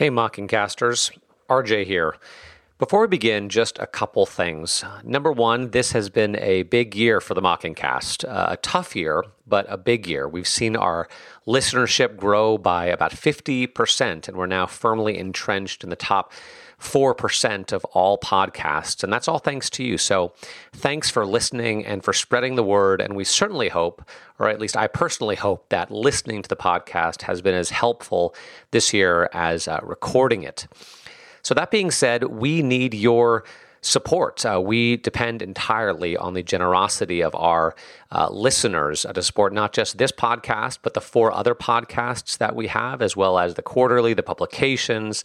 Hey, Mockingcasters. RJ here. Before we begin, just a couple things. Number one, this has been a big year for the Mockingcast. Uh, a tough year, but a big year. We've seen our listenership grow by about 50%, and we're now firmly entrenched in the top 4% of all podcasts. And that's all thanks to you. So thanks for listening and for spreading the word. And we certainly hope, or at least I personally hope, that listening to the podcast has been as helpful this year as uh, recording it. So, that being said, we need your support. Uh, we depend entirely on the generosity of our uh, listeners to support not just this podcast, but the four other podcasts that we have, as well as the quarterly, the publications,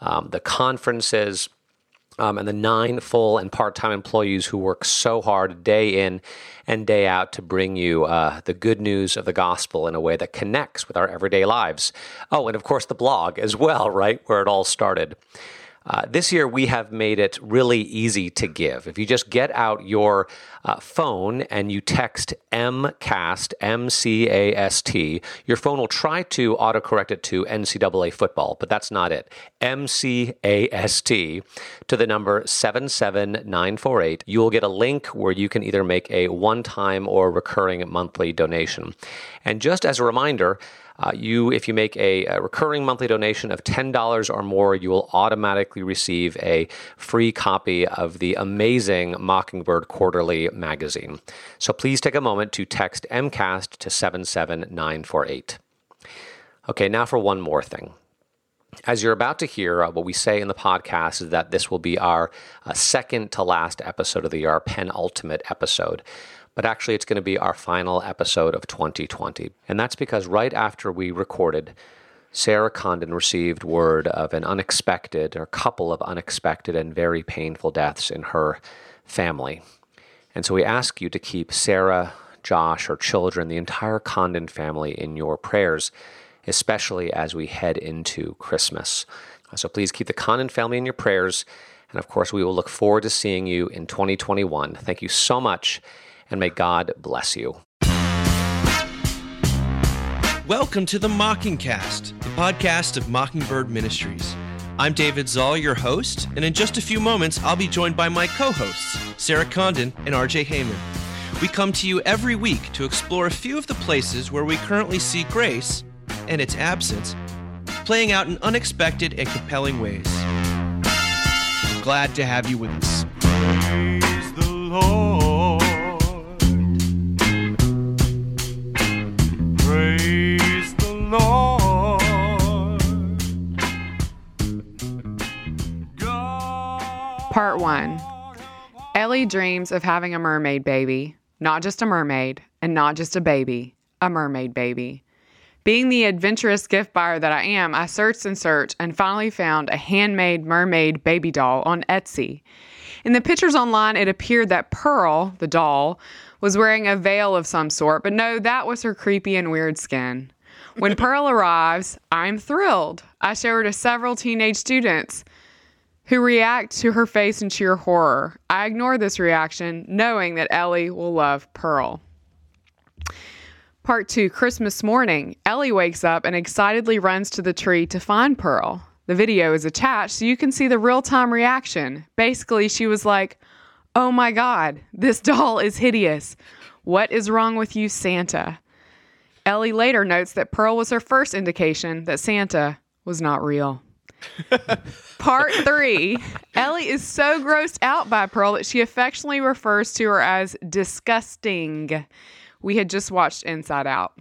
um, the conferences. Um, and the nine full and part time employees who work so hard day in and day out to bring you uh, the good news of the gospel in a way that connects with our everyday lives. Oh, and of course, the blog as well, right? Where it all started. Uh, this year, we have made it really easy to give. If you just get out your uh, phone and you text MCAST, M C A S T, your phone will try to autocorrect it to NCAA football, but that's not it. M C A S T to the number 77948. You will get a link where you can either make a one time or recurring monthly donation. And just as a reminder, uh, you, if you make a, a, recurring monthly donation of $10 or more, you will automatically receive a free copy of the amazing Mockingbird Quarterly magazine. So please take a moment to text MCAST to 77948. Okay, now for one more thing. As you're about to hear, uh, what we say in the podcast is that this will be our uh, second to last episode of the year, our penultimate episode but actually it's going to be our final episode of 2020. And that's because right after we recorded, Sarah Condon received word of an unexpected, or couple of unexpected and very painful deaths in her family. And so we ask you to keep Sarah, Josh, her children, the entire Condon family in your prayers, especially as we head into Christmas. So please keep the Condon family in your prayers. And of course, we will look forward to seeing you in 2021. Thank you so much and may God bless you. Welcome to the Mockingcast, the podcast of Mockingbird Ministries. I'm David Zahl, your host, and in just a few moments, I'll be joined by my co hosts, Sarah Condon and RJ Heijmen. We come to you every week to explore a few of the places where we currently see grace and its absence playing out in unexpected and compelling ways. Glad to have you with us. Part 1 Ellie dreams of having a mermaid baby. Not just a mermaid, and not just a baby, a mermaid baby. Being the adventurous gift buyer that I am, I searched and searched and finally found a handmade mermaid baby doll on Etsy. In the pictures online, it appeared that Pearl, the doll, was wearing a veil of some sort, but no, that was her creepy and weird skin. When Pearl arrives, I'm thrilled. I show her to several teenage students who react to her face in sheer horror. I ignore this reaction, knowing that Ellie will love Pearl. Part 2 Christmas morning. Ellie wakes up and excitedly runs to the tree to find Pearl. The video is attached so you can see the real time reaction. Basically, she was like, Oh my god, this doll is hideous. What is wrong with you, Santa? Ellie later notes that Pearl was her first indication that Santa was not real. Part three Ellie is so grossed out by Pearl that she affectionately refers to her as disgusting. We had just watched Inside Out.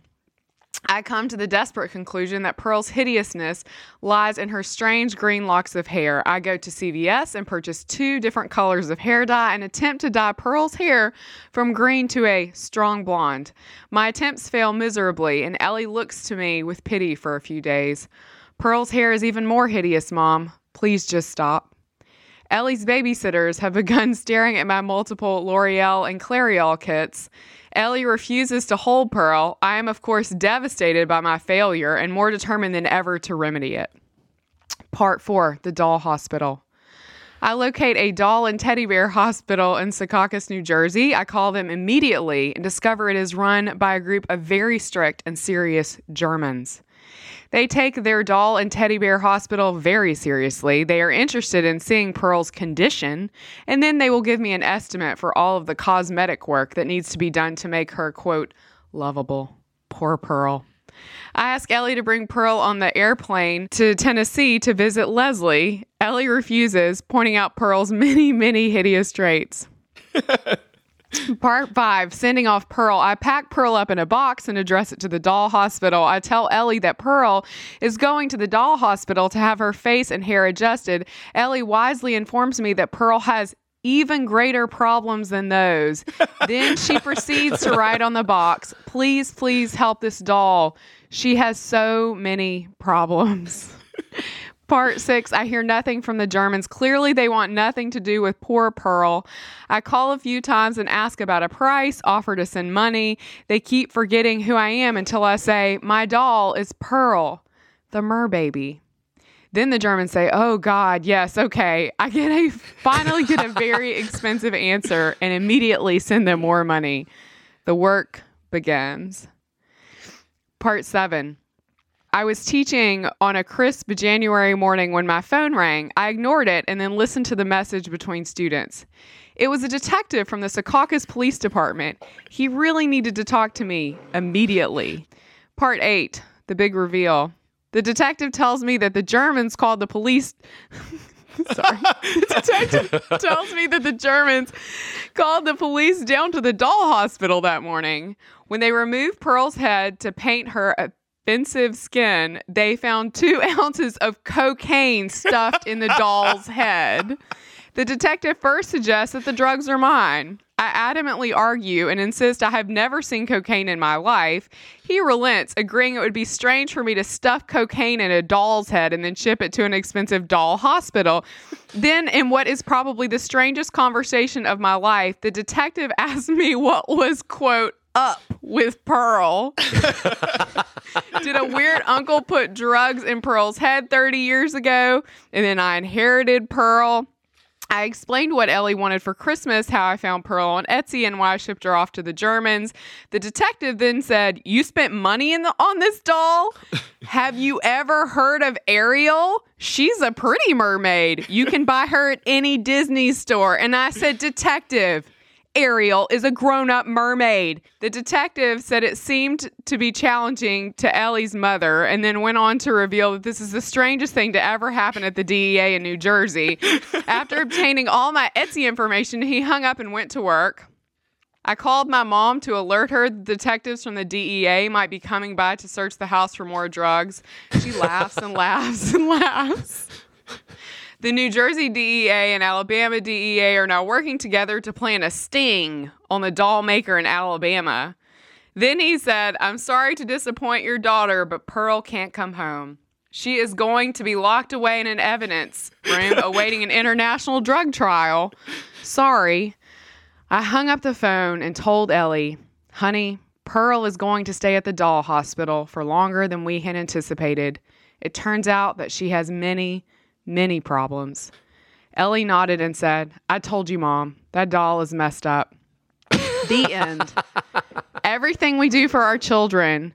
I come to the desperate conclusion that Pearl's hideousness lies in her strange green locks of hair. I go to CVS and purchase two different colors of hair dye and attempt to dye Pearl's hair from green to a strong blonde. My attempts fail miserably, and Ellie looks to me with pity for a few days. Pearl's hair is even more hideous, Mom. Please just stop. Ellie's babysitters have begun staring at my multiple L'Oreal and Clairol kits. Ellie refuses to hold Pearl. I am, of course, devastated by my failure and more determined than ever to remedy it. Part 4 The Doll Hospital. I locate a doll and teddy bear hospital in Secaucus, New Jersey. I call them immediately and discover it is run by a group of very strict and serious Germans. They take their doll and teddy bear hospital very seriously. They are interested in seeing Pearl's condition, and then they will give me an estimate for all of the cosmetic work that needs to be done to make her, quote, lovable. Poor Pearl. I ask Ellie to bring Pearl on the airplane to Tennessee to visit Leslie. Ellie refuses, pointing out Pearl's many, many hideous traits. Part five, sending off Pearl. I pack Pearl up in a box and address it to the doll hospital. I tell Ellie that Pearl is going to the doll hospital to have her face and hair adjusted. Ellie wisely informs me that Pearl has even greater problems than those. then she proceeds to write on the box, please, please help this doll. She has so many problems. Part six, I hear nothing from the Germans. Clearly, they want nothing to do with poor Pearl. I call a few times and ask about a price, offer to send money. They keep forgetting who I am until I say, My doll is Pearl, the merbaby. Then the Germans say, "Oh God, yes, okay." I get a finally get a very expensive answer and immediately send them more money. The work begins. Part 7. I was teaching on a crisp January morning when my phone rang. I ignored it and then listened to the message between students. It was a detective from the Secaucus Police Department. He really needed to talk to me immediately. Part 8. The big reveal. The detective tells me that the Germans called the police. Sorry. The detective tells me that the Germans called the police down to the doll hospital that morning. When they removed Pearl's head to paint her offensive skin, they found two ounces of cocaine stuffed in the doll's head. The detective first suggests that the drugs are mine. I adamantly argue and insist I have never seen cocaine in my life. He relents, agreeing it would be strange for me to stuff cocaine in a doll's head and then ship it to an expensive doll hospital. Then, in what is probably the strangest conversation of my life, the detective asked me what was, quote, up with Pearl. Did a weird uncle put drugs in Pearl's head 30 years ago? And then I inherited Pearl. I explained what Ellie wanted for Christmas, how I found Pearl on Etsy, and why I shipped her off to the Germans. The detective then said, "You spent money in the, on this doll? Have you ever heard of Ariel? She's a pretty mermaid. You can buy her at any Disney store." And I said, "Detective, Ariel is a grown up mermaid. The detective said it seemed to be challenging to Ellie's mother and then went on to reveal that this is the strangest thing to ever happen at the DEA in New Jersey. After obtaining all my Etsy information, he hung up and went to work. I called my mom to alert her the detectives from the DEA might be coming by to search the house for more drugs. She laughs and laughs and laughs. The New Jersey DEA and Alabama DEA are now working together to plan a sting on the doll maker in Alabama. Then he said, I'm sorry to disappoint your daughter, but Pearl can't come home. She is going to be locked away in an evidence room awaiting an international drug trial. Sorry. I hung up the phone and told Ellie, honey, Pearl is going to stay at the doll hospital for longer than we had anticipated. It turns out that she has many, many problems. Ellie nodded and said, I told you, Mom, that doll is messed up. the end. Everything we do for our children,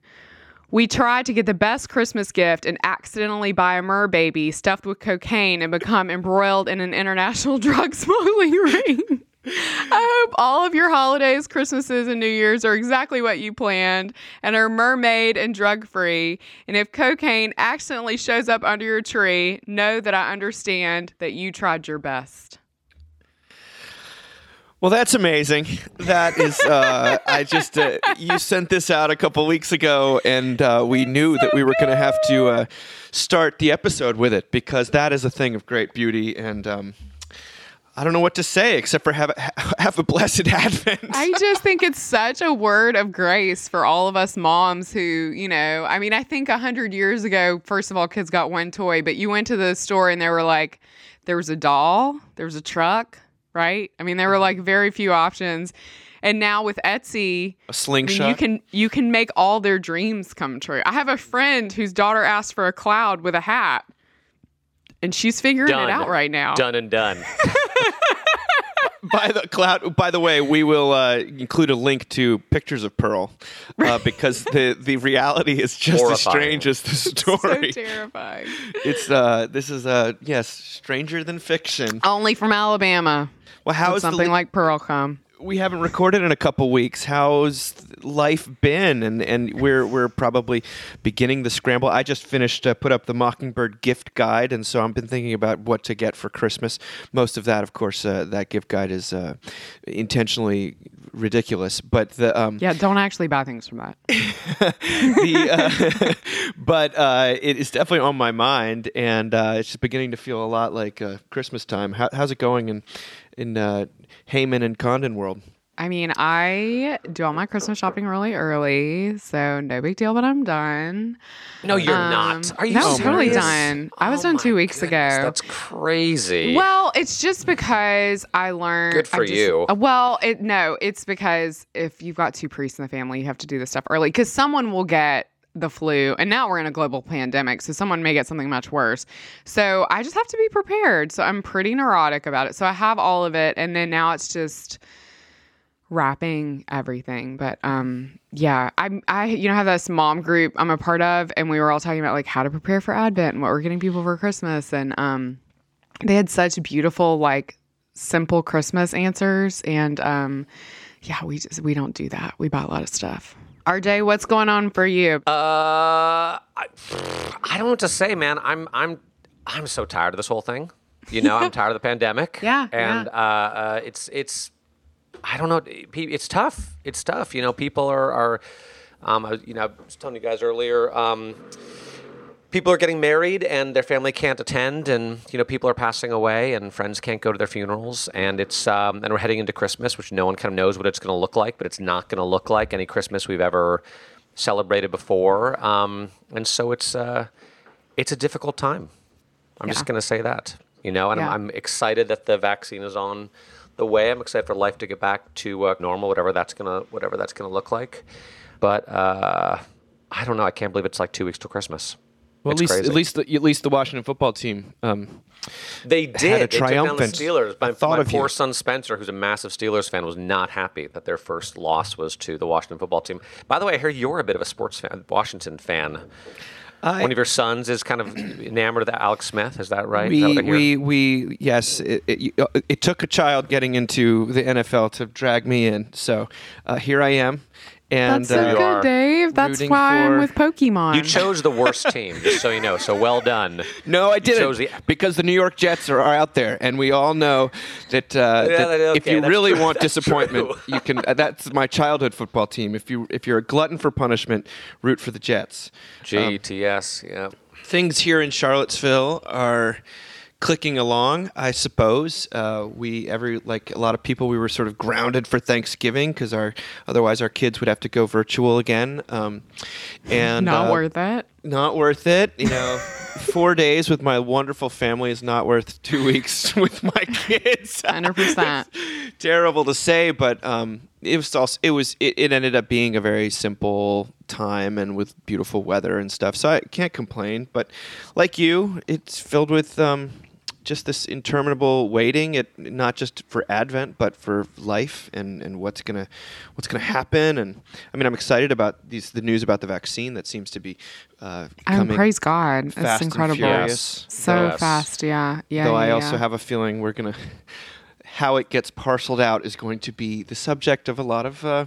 we try to get the best Christmas gift and accidentally buy a mer baby stuffed with cocaine and become embroiled in an international drug smuggling ring. I hope all of your holidays, Christmases, and New Year's are exactly what you planned and are mermaid and drug free. And if cocaine accidentally shows up under your tree, know that I understand that you tried your best. Well, that's amazing. That is, uh, I just, uh, you sent this out a couple weeks ago, and uh, we knew that we were going to have to uh, start the episode with it because that is a thing of great beauty. And, um, I don't know what to say except for have a, have a blessed Advent. I just think it's such a word of grace for all of us moms who, you know, I mean, I think a hundred years ago, first of all, kids got one toy, but you went to the store and there were like, there was a doll, there was a truck, right? I mean, there were mm-hmm. like very few options. And now with Etsy, a slingshot, I mean, you can you can make all their dreams come true. I have a friend whose daughter asked for a cloud with a hat, and she's figuring done. it out right now. Done and done. by the cloud. By the way, we will uh, include a link to pictures of Pearl uh, because the the reality is just as strange as the story. so story. terrifying. it's uh, this is uh, yes, stranger than fiction. Only from Alabama. Well, how Would is the something li- like Pearl come? We haven't recorded in a couple weeks. How's life been? And and we're we're probably beginning the scramble. I just finished uh, put up the Mockingbird gift guide, and so I've been thinking about what to get for Christmas. Most of that, of course, uh, that gift guide is uh, intentionally ridiculous, but the um, Yeah, don't actually buy things from that. the, uh, but uh, it is definitely on my mind, and uh, it's beginning to feel a lot like uh, Christmas time. How, how's it going in in uh, Heijmen and Condon world? I mean, I do all my Christmas shopping really early, so no big deal, but I'm done. No, you're Um, not. Are you no, I'm totally serious? done. I was Oh done two weeks goodness, ago. That's crazy. Well, it's just because I learned. Good for I just- you. uh, Well, it no, it's because if you've got two priests in the family, you have to do this stuff early because someone will get the flu, and now we're in a global pandemic, so someone may get something much worse. So I just have to be prepared. So I'm pretty neurotic about it. So I have all of it, and then now it's just wrapping everything but um yeah i i you know have this mom group i'm a part of and we were all talking about like how to prepare for advent and what we're getting people for christmas and um they had such beautiful like simple christmas answers and um yeah we just we don't do that we buy a lot of stuff rj what's going on for you Uh, I, I don't know what to say, man. I'm I'm I'm so tired of this whole thing. You know, I'm tired of the pandemic. Yeah, and yeah. Uh, uh, it's it's I don't know. It's tough. It's tough. You know, people are are um, I, you know, I was telling you guys earlier. Um, people are getting married and their family can't attend and you know people are passing away and friends can't go to their funerals. And it's um, and we're heading into christmas which no one kind of knows what it's going to look like but it's not going to look like any christmas we've ever celebrated before. Um, and so it's uh, it's a difficult time. I'm just going to say that you know and Yeah. I'm, I'm excited that the vaccine is on the way. I'm excited for life to get back to uh, normal whatever that's going to whatever that's going to look like. But uh, i don't know. I can't believe it's like two weeks till christmas Well, It's at least crazy. at least the, at least the Washington football team. Um, They did. had a they took down the triumphant Steelers. My, thought my of you. poor son Spencer, who's a massive Steelers fan, was not happy that their first loss was to the Washington football team. By the way, I hear you're a bit of a sports fan, Washington fan. I- One of your sons is kind of enamored of Alex Smith. Is that right? Is that we what I hear? we we yes. It, it, uh, it took a child getting into the NFL to drag me in. So uh, here I am, and that's so uh, good dave that's rooting why i'm with pokemon you chose the worst team, just so you know. So well done. No, I didn't. chose the- because the New York Jets are, are out there, and we all know that, uh, that that- if you really true, want that's disappointment, true. you can. Uh, that's my childhood football team. If you if you're a glutton for punishment, root for the Jets. GTS. yeah. Things here in Charlottesville are clicking along, I suppose. Uh, we every like a lot of people, we were sort of grounded for Thanksgiving because our otherwise our kids would have to go virtual again. Um, and not uh, worth it not worth it. You know, four days with my wonderful family is not worth two weeks with my kids. 100% Terrible to say, but um, it was also it was it, it ended up being a very simple time and with beautiful weather and stuff. So I can't complain. But like you, it's filled with. Um, just this interminable waiting it not just for advent but for life and, and what's gonna what's gonna happen and I mean I'm excited about these the news about the vaccine that seems to be uh, I mean, coming praise God. It's fast and incredible. furious. So Yes. fast, yeah. Yeah. Though yeah, I also yeah. have a feeling we're gonna how it gets parceled out is going to be the subject of a lot of uh,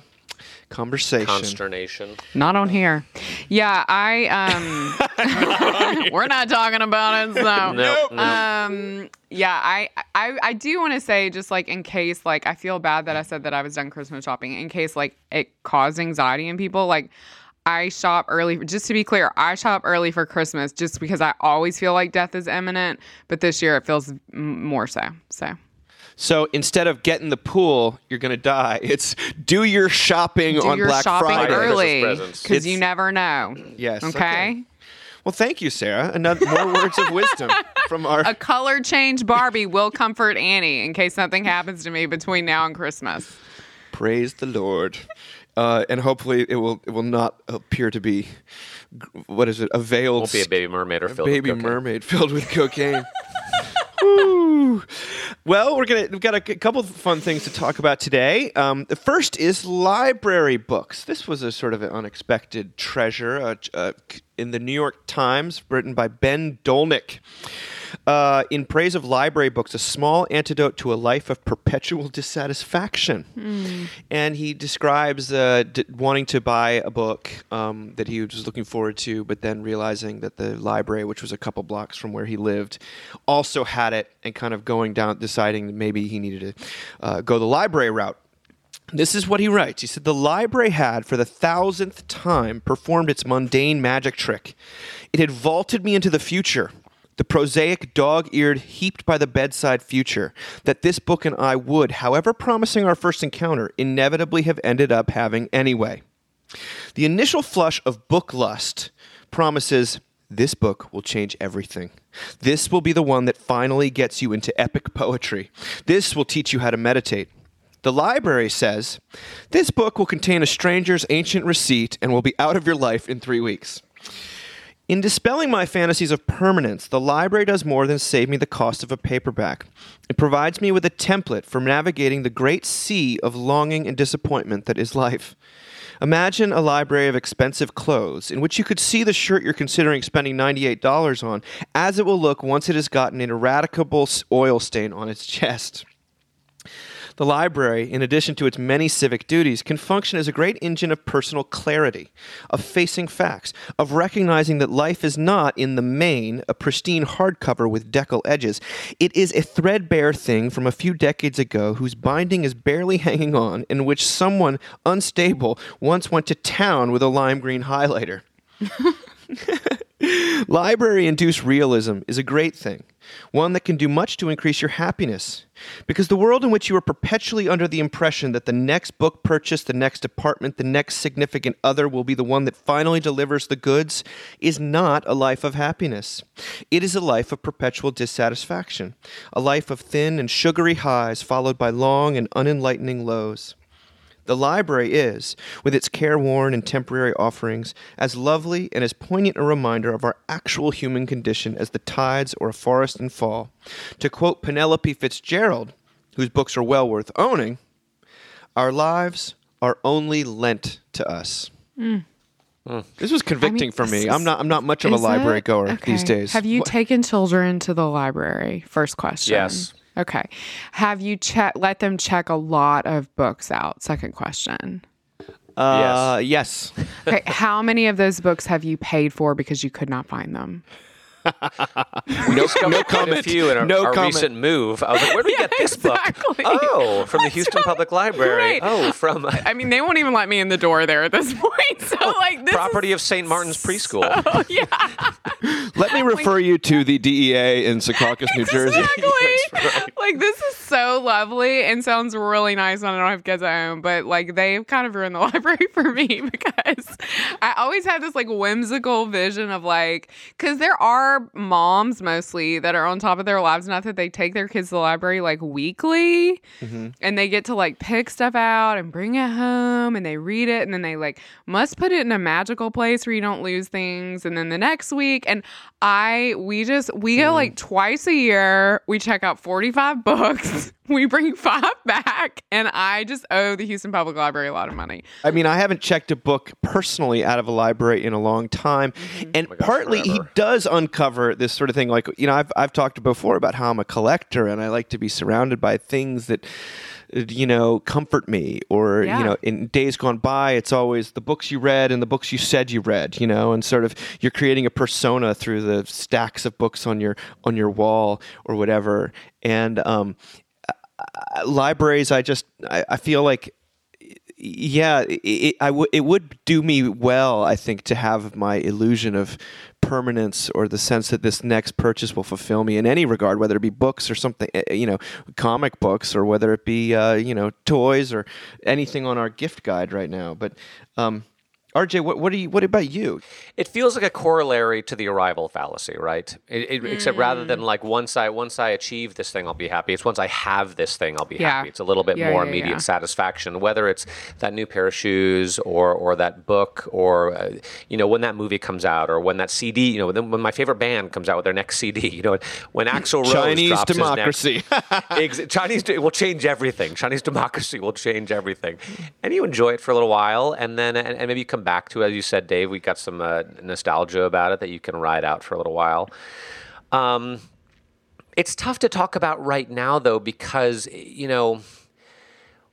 conversation. Consternation. Not on here. Yeah, I um we're not talking about it, so Nope. nope. um yeah, I I, I do want to say just like in case like I feel bad that I said that I was done Christmas shopping in case like it caused anxiety in people like I shop early. Just to be clear, I shop early for Christmas just because I always feel like death is imminent. But this year it feels m- more so. So So instead of get in the pool, you're gonna die. It's do your shopping do on your Black shopping Friday. early because you never know. Yes. Okay. Well, thank you, Sarah. Another more words of wisdom from our. A color change Barbie will comfort Annie in case something happens to me between now and Christmas. Praise the Lord. Uh, and hopefully it will it will not appear to be what is it a veiled Won't be a baby mermaid or filled with baby cocaine. mermaid filled with cocaine. Well, we're gonna we've got a couple of fun things to talk about today. Um, the first is library books. This was a sort of an unexpected treasure uh, uh, in the New York Times, written by Ben Dolnick. Uh, in praise of library books, a small antidote to a life of perpetual dissatisfaction. And he describes uh, d- wanting to buy a book um, that he was looking forward to, but then realizing that the library, which was a couple blocks from where he lived, also had it, and kind of going down, deciding that maybe he needed to uh, go the library route. This is what he writes. He said, The library had, for the thousandth time, performed its mundane magic trick. It had vaulted me into the future, the prosaic, dog eared, heaped by the bedside future, that this book and I would, however promising our first encounter, inevitably have ended up having anyway. The initial flush of book lust promises this book will change everything. This will be the one that finally gets you into epic poetry. This will teach you how to meditate. The library says this book will contain a stranger's ancient receipt and will be out of your life in three weeks. In dispelling my fantasies of permanence, the library does more than save me the cost of a paperback. It provides me with a template for navigating the great sea of longing and disappointment that is life. Imagine a library of expensive clothes in which you could see the shirt you're considering spending $98 on as it will look once it has gotten an eradicable oil stain on its chest. The library, in addition to its many civic duties, can function as a great engine of personal clarity, of facing facts, of recognizing that life is not, in the main, a pristine hardcover with deckle edges. It is a threadbare thing from a few decades ago whose binding is barely hanging on, in which someone unstable once went to town with a lime green highlighter. Library induced realism is a great thing, one that can do much to increase your happiness. Because the world in which you are perpetually under the impression that the next book purchase, the next apartment, the next significant other will be the one that finally delivers the goods is not a life of happiness. It is a life of perpetual dissatisfaction, a life of thin and sugary highs followed by long and unenlightening lows. The library is, with its careworn and temporary offerings, as lovely and as poignant a reminder of our actual human condition as the tides or a forest in fall. To quote Penelope Fitzgerald, whose books are well worth owning, our lives are only lent to us. Hmm. Hmm. This was convicting for me. I'm not. I'm not much of a library it? goer these days. Have you What- taken children to the library? First question. Yes. Okay. Have you check let them check a lot of books out? Second question. uh, yes. Okay. How many of those books have you paid for because you could not find them? We discovered no quite a comment. few in our, No our comment. recent move. I was like, where did we Yeah, get this exactly. book? Oh, from the Houston Public Library. Right. Oh, from I mean, they won't even let me in the door there at this point. So oh, like this property of St. Martin's Preschool. is, yeah. Let me refer you to the DEA in Secaucus, New Jersey. Exactly. Like this is so lovely and sounds really nice when I don't have kids at home, but like they've kind of ruined the library for me because I always have this like whimsical vision of like because there are moms mostly that are on top of their lives enough that they take their kids to the library like weekly. Mm-hmm. And they get to like pick stuff out and bring it home and they read it and then they like must put it in a magical place where you don't lose things. And then the next week and I we just we go mm-hmm. like twice a year we check out 45 books. We bring five back. And I just owe the Houston Public Library a lot of money. I mean, I haven't checked a book personally out of a library in a long time, mm-hmm. and partly he does uncover this sort of thing. Like you know, I've I've talked before about how I'm a collector and I like to be surrounded by things that uh, you know comfort me. Or Yeah. you know, in days gone by, it's always the books you read and the books you said you read. You know, and sort of you're creating a persona through the stacks of books on your on your wall or whatever. And um, uh, libraries, I just I, I feel like yeah, it, it, w- it would do me well, I think, to have my illusion of permanence or the sense that this next purchase will fulfill me in any regard, whether it be books or something, eh, you know, comic books, or whether it be, uh, you know, toys or anything on our gift guide right now. But um, RJ, what what do you what about you? It feels like a corollary to the arrival fallacy, right? It, it, Except rather than like once I once I achieve this thing, I'll be happy. It's once I have this thing, I'll be Yeah. happy. It's a little bit Yeah, more yeah, immediate yeah. satisfaction, whether it's that new pair of shoes or or that book or uh, you know when that movie comes out or when that CD, you know when, when my favorite band comes out with their next CD, you know when Axl Rose Chinese drops his next- democracy. Ex- Chinese de- will change everything. Chinese democracy will change everything, and you enjoy it for a little while, and then and, and maybe you come back to, as you said, Dave. We got some uh, nostalgia about it that you can ride out for a little while. Um, it's tough to talk about right now, though, because you know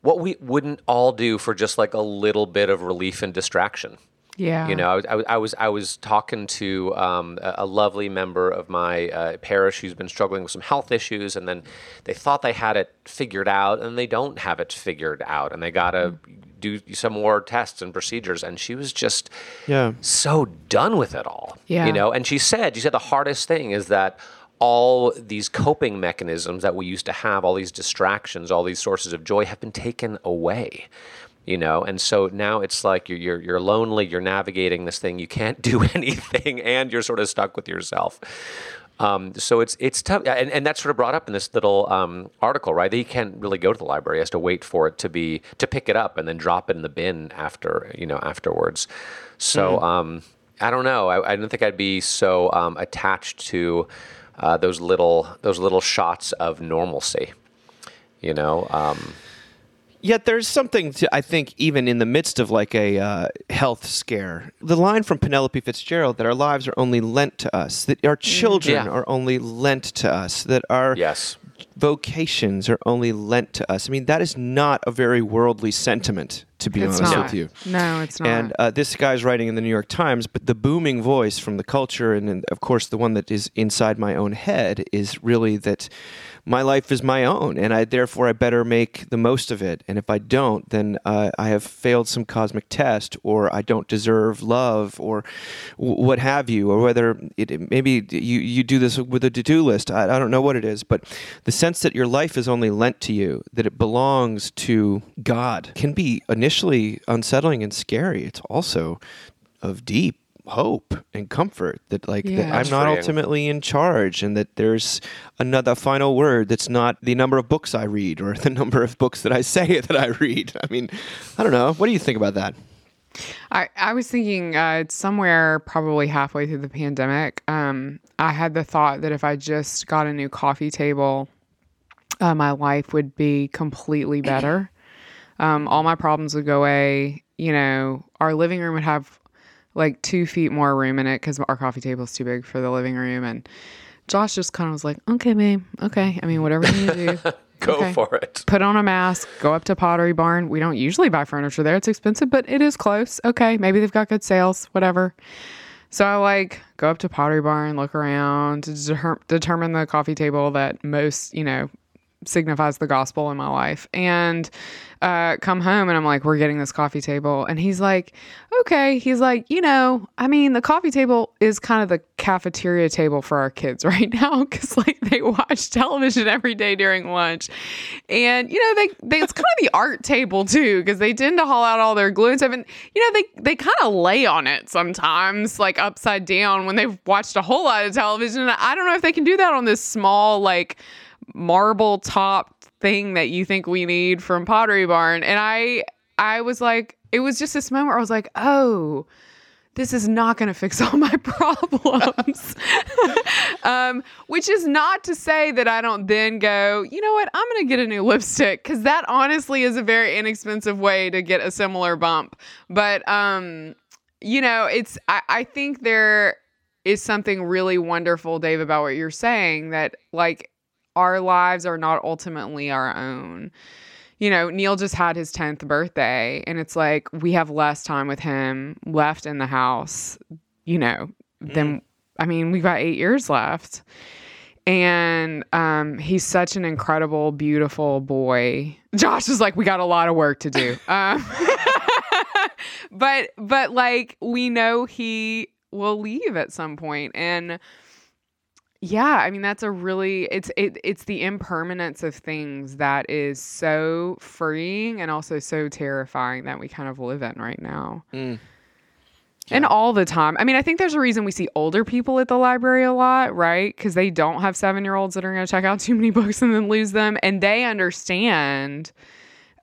what we wouldn't all do for just like a little bit of relief and distraction. Yeah. You know, I, was- I, was- I was I was talking to um, a, a lovely member of my uh, parish who's been struggling with some health issues, and then they thought they had it figured out, and they don't have it figured out, and they got to do some more tests and procedures, and she was just Yeah. so done with it all. Yeah. You know, and she said, she said the hardest thing is that all these coping mechanisms that we used to have, all these distractions, all these sources of joy have been taken away. You know, and so now it's like you're, you're you're lonely. You're navigating this thing. You can't do anything, and you're sort of stuck with yourself. Um, so it's it's tough, and, and that's sort of brought up in this little um, article, right? That he can't really go to the library; he has to wait for it to be to pick it up and then drop it in the bin after you know afterwards. So um, I don't know. I, I don't think I'd be so um, attached to uh, those little those little shots of normalcy. You know, um, Yet there's something to, I think, even in the midst of like a uh, health scare. The line from Penelope Fitzgerald that our lives are only lent to us, that our children Yeah. are only lent to us, that our yes, vocations are only lent to us. I mean, that is not a very worldly sentiment, to be it's honest not. with you. No, it's not. And uh, this guy's writing in the New York Times, but the booming voice from the culture, and, and of course the one that is inside my own head, is really that my life is my own, and I therefore I better make the most of it. And if I don't, then uh, I have failed some cosmic test, or I don't deserve love, or w- what have you, or whether it, it- maybe you you do this with a to do list. I, I don't know what it is, but the sense that your life is only lent to you, that it belongs to God, can be initially unsettling and scary. It's also of deep hope and comfort that like that I'm not freeing. ultimately in charge and that there's another final word that's not the number of books I read or the number of books that I say that I read. I mean, I don't know. What do you think about that? I, I was thinking uh, somewhere probably halfway through the pandemic, um, I had the thought that if I just got a new coffee table, uh, my life would be completely better. Um, all my problems would go away. You know, our living room would have like two feet more room in it because our coffee table is too big for the living room. And Josh just kind of was like, okay, babe, okay. I mean, whatever you need to do. go Okay. for it. put on a mask, go up to Pottery Barn. We don't usually buy furniture there. It's expensive, but it is close. Okay, maybe they've got good sales, whatever. So I like go up to Pottery Barn, look around to deter- determine the coffee table that most, you know, signifies the gospel in my life and uh, come home and I'm like, we're getting this coffee table. And he's like, okay. He's like, you know, I mean, the coffee table is kind of the cafeteria table for our kids right now because like they watch television every day during lunch. And, you know, they, they it's kind of the art table too because they tend to haul out all their glue and stuff. And, you know, they, they kind of lay on it sometimes, like upside down when they've watched a whole lot of television. I don't know if they can do that on this small, like, marble top thing that you think we need from Pottery Barn. And I I was like, it was just this moment where I was like, oh, this is not going to fix all my problems. um, which is not to say that I don't then go, you know what, I'm going to get a new lipstick because that honestly is a very inexpensive way to get a similar bump. But, um, you know, it's, I, I think there is something really wonderful, Dave, about what you're saying that like our lives are not ultimately our own. You know, Neil just had his 10th birthday, and it's like we have less time with him left in the house, you know, than, I mean, we've got eight years left. And um, he's such an incredible, beautiful boy. Josh is like, we got a lot of work to do. Um, but, but like, we know he will leave at some point, and yeah, I mean that's a really it's it it's the impermanence of things that is so freeing and also so terrifying that we kind of live in right now. And all the time. I mean, I think there's a reason we see older people at the library a lot, right? Because they don't have seven year olds that are going to check out too many books and then lose them. And they understand.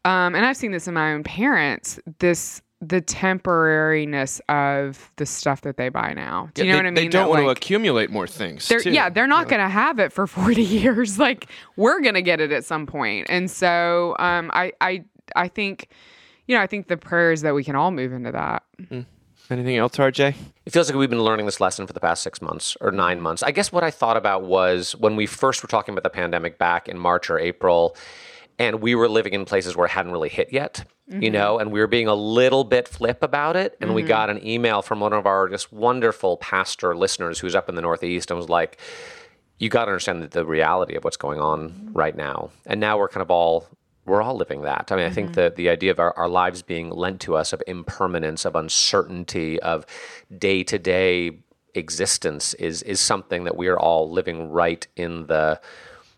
Um, and I've seen this in my own parents, this the temporariness of the stuff that they buy now. Do you Yeah, know they, what I mean? They don't That, want to accumulate more things. they're, too. yeah, they're not going to have it for 40 years. Like we're going to get it at some point. And so um, I, I, I think, you know, I think the prayer is that we can all move into that. Anything else, RJ? It feels like we've been learning this lesson for the past six months or nine months. I guess what I thought about was when we first were talking about the pandemic back in March or April, and we were living in places where it hadn't really hit yet, you mm-hmm. know, and we were being a little bit flip about it. And we mm-hmm. got an email from one of our just wonderful pastor listeners who's up in the Northeast and was like, you got to understand the, the reality of what's going on right now. And now we're kind of all we're all living that. I mean, I think mm-hmm. the the idea of our, our lives being lent to us of impermanence, of uncertainty, of day to day existence is is something that we are all living right in the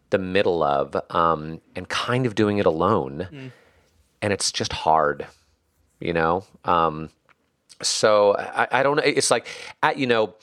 the middle of, um, and kind of doing it alone. And it's just hard, you know. Um, so I, I don't know. It's like, at, you know,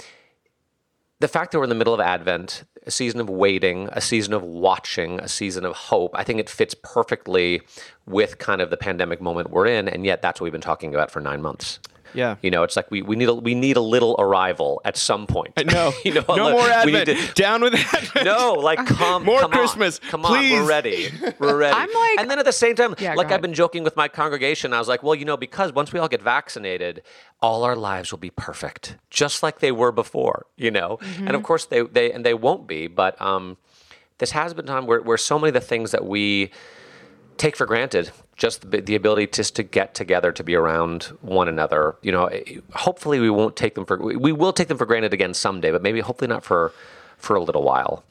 the fact that we're in the middle of Advent, a season of waiting, a season of watching, a season of hope, I think it fits perfectly with kind of the pandemic moment we're in, and yet that's what we've been talking about for nine months. Yeah. You know, it's like we, we need a we need a little arrival at some point. No, you know, no li- more we need Advent. to- Down with Advent. no, like come More come on. Christmas, Come on, we're ready. We're ready. I'm like- and then at the same time, Yeah, like I've been joking with my congregation. I was like, well, you know, because once we all get vaccinated, all our lives will be perfect, just like they were before. You know, and of course they they and they won't be. But um, this has been a time where where so many of the things that we take for granted just the, the ability just to get together to be around one another. You know eh, hopefully we won't take them for we will take them for granted again someday but maybe hopefully not for for a little while.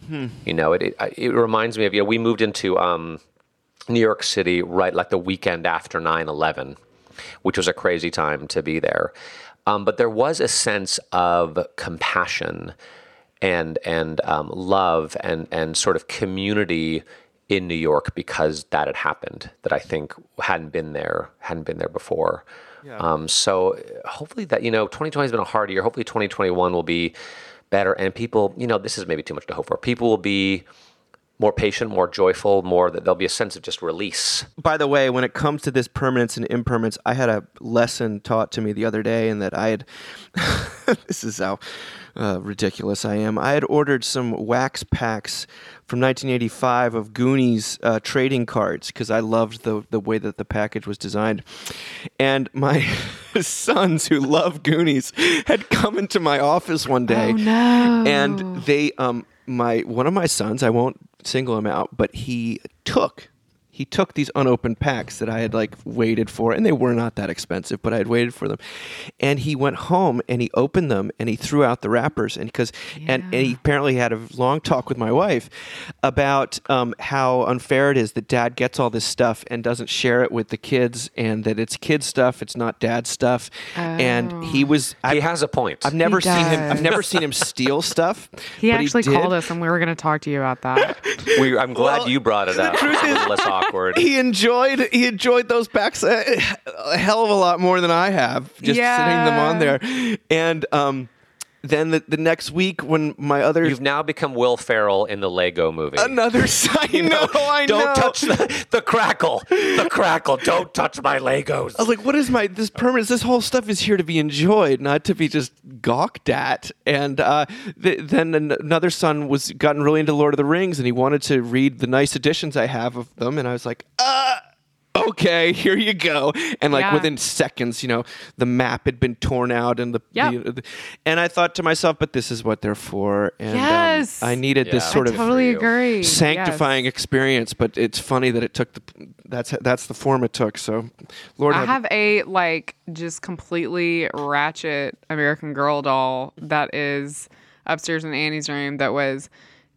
You know it, it it reminds me of you know we moved into um New York City right like the weekend after 9/11 which was a crazy time to be there. Um, but there was a sense of compassion and and um, love and and sort of community in New York because that had happened that I think hadn't been there hadn't been there before. Um, so hopefully that you know 2020 has been a hard year. Hopefully 2021 will be better and people you know this is maybe too much to hope for. People will be more patient, more joyful, more that there'll be a sense of just release. By the way, when it comes to this permanence and impermanence, I had a lesson taught to me the other day, and that I had. this is how uh, ridiculous I am. I had ordered some wax packs from 1985 of Goonies uh, trading cards because I loved the the way that the package was designed, and my sons who love Goonies had come into my office one day, Oh, no. and they um my one of my sons I won't single him out, but he took he took these unopened packs that I had like waited for, and they were not that expensive, but I had waited for them. And he went home and he opened them and he threw out the wrappers, and because and, and he apparently had a long talk with my wife about um, how unfair it is that dad gets all this stuff and doesn't share it with the kids, and that it's kid stuff, it's not dad stuff. And he was I, he has a point. I've never He seen him. I've never seen him steal stuff. He actually did. called us and we were going to talk to you about that. we, I'm glad Well, you brought it up. truth It's a is- little less awkward. He enjoyed he enjoyed those packs a, a hell of a lot more than I have just sitting them on there. And um, then the, the next week when my other You've now become Will Ferrell in the Lego movie. another I know I Don't know. touch the, the Kragle. The Kragle. Don't touch my Legos. I was like, what is my this permanence? This whole stuff is here to be enjoyed, not to be just gawked at. And uh, th- then an- another son was gotten really into Lord of the Rings, and he wanted to read the nice editions I have of them, and I was like, uh. Okay, here you go. And like Yeah. within seconds, you know, the map had been torn out, and the, Yep. the and I thought to myself, but this is what they're for. And um, Yes. I needed this sort I of totally agree. sanctifying experience. But it's funny that it took the that's that's the form it took. So, Lord, I have- have a like just completely ratchet American Girl doll that is upstairs in Annie's room that was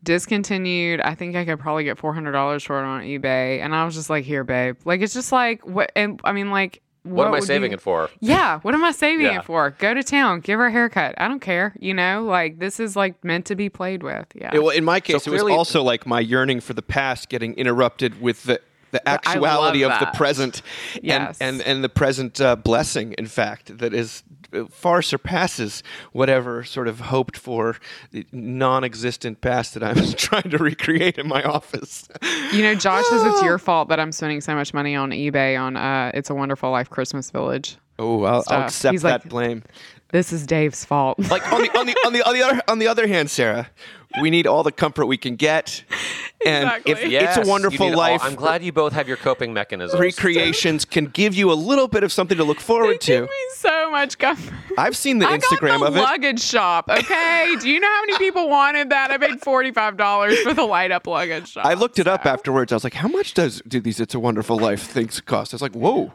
discontinued. I think I could probably get four hundred dollars for it on eBay, and I was just like, "Here, babe." Like it's just like what? And I mean, like, what am I saving you- it for? Yeah, what am I saving Yeah. it for? Go to town, give her a haircut. I don't care. You know, like this is like meant to be played with. Yeah. Yeah, well, in my case, it was also like my yearning for the past getting interrupted with the the actuality of the present Yes. and, and, and the present uh, blessing, in fact, that is far surpasses whatever sort of hoped for non existent past that I'm trying to recreate in my office. You know, Josh says it's your fault that I'm spending so much money on eBay on uh, It's a Wonderful Life Christmas Village. Oh, I'll, I'll accept He's that like- blame. This is Dave's fault. Like on the on the on the on the other on the other hand, Sarah, we need all the comfort we can get, and if Yes, it's a wonderful need all- life, I'm glad you both have your coping mechanisms. recreations can give you a little bit of something to look forward Give to. me so much comfort. I've seen the I Instagram got of the it. luggage shop. Okay, do you know how many people wanted that? I paid forty five dollars for the light up luggage shop. I looked it up afterwards. I was like, "How much does do these It's a Wonderful Life things cost?" I was like, "Whoa,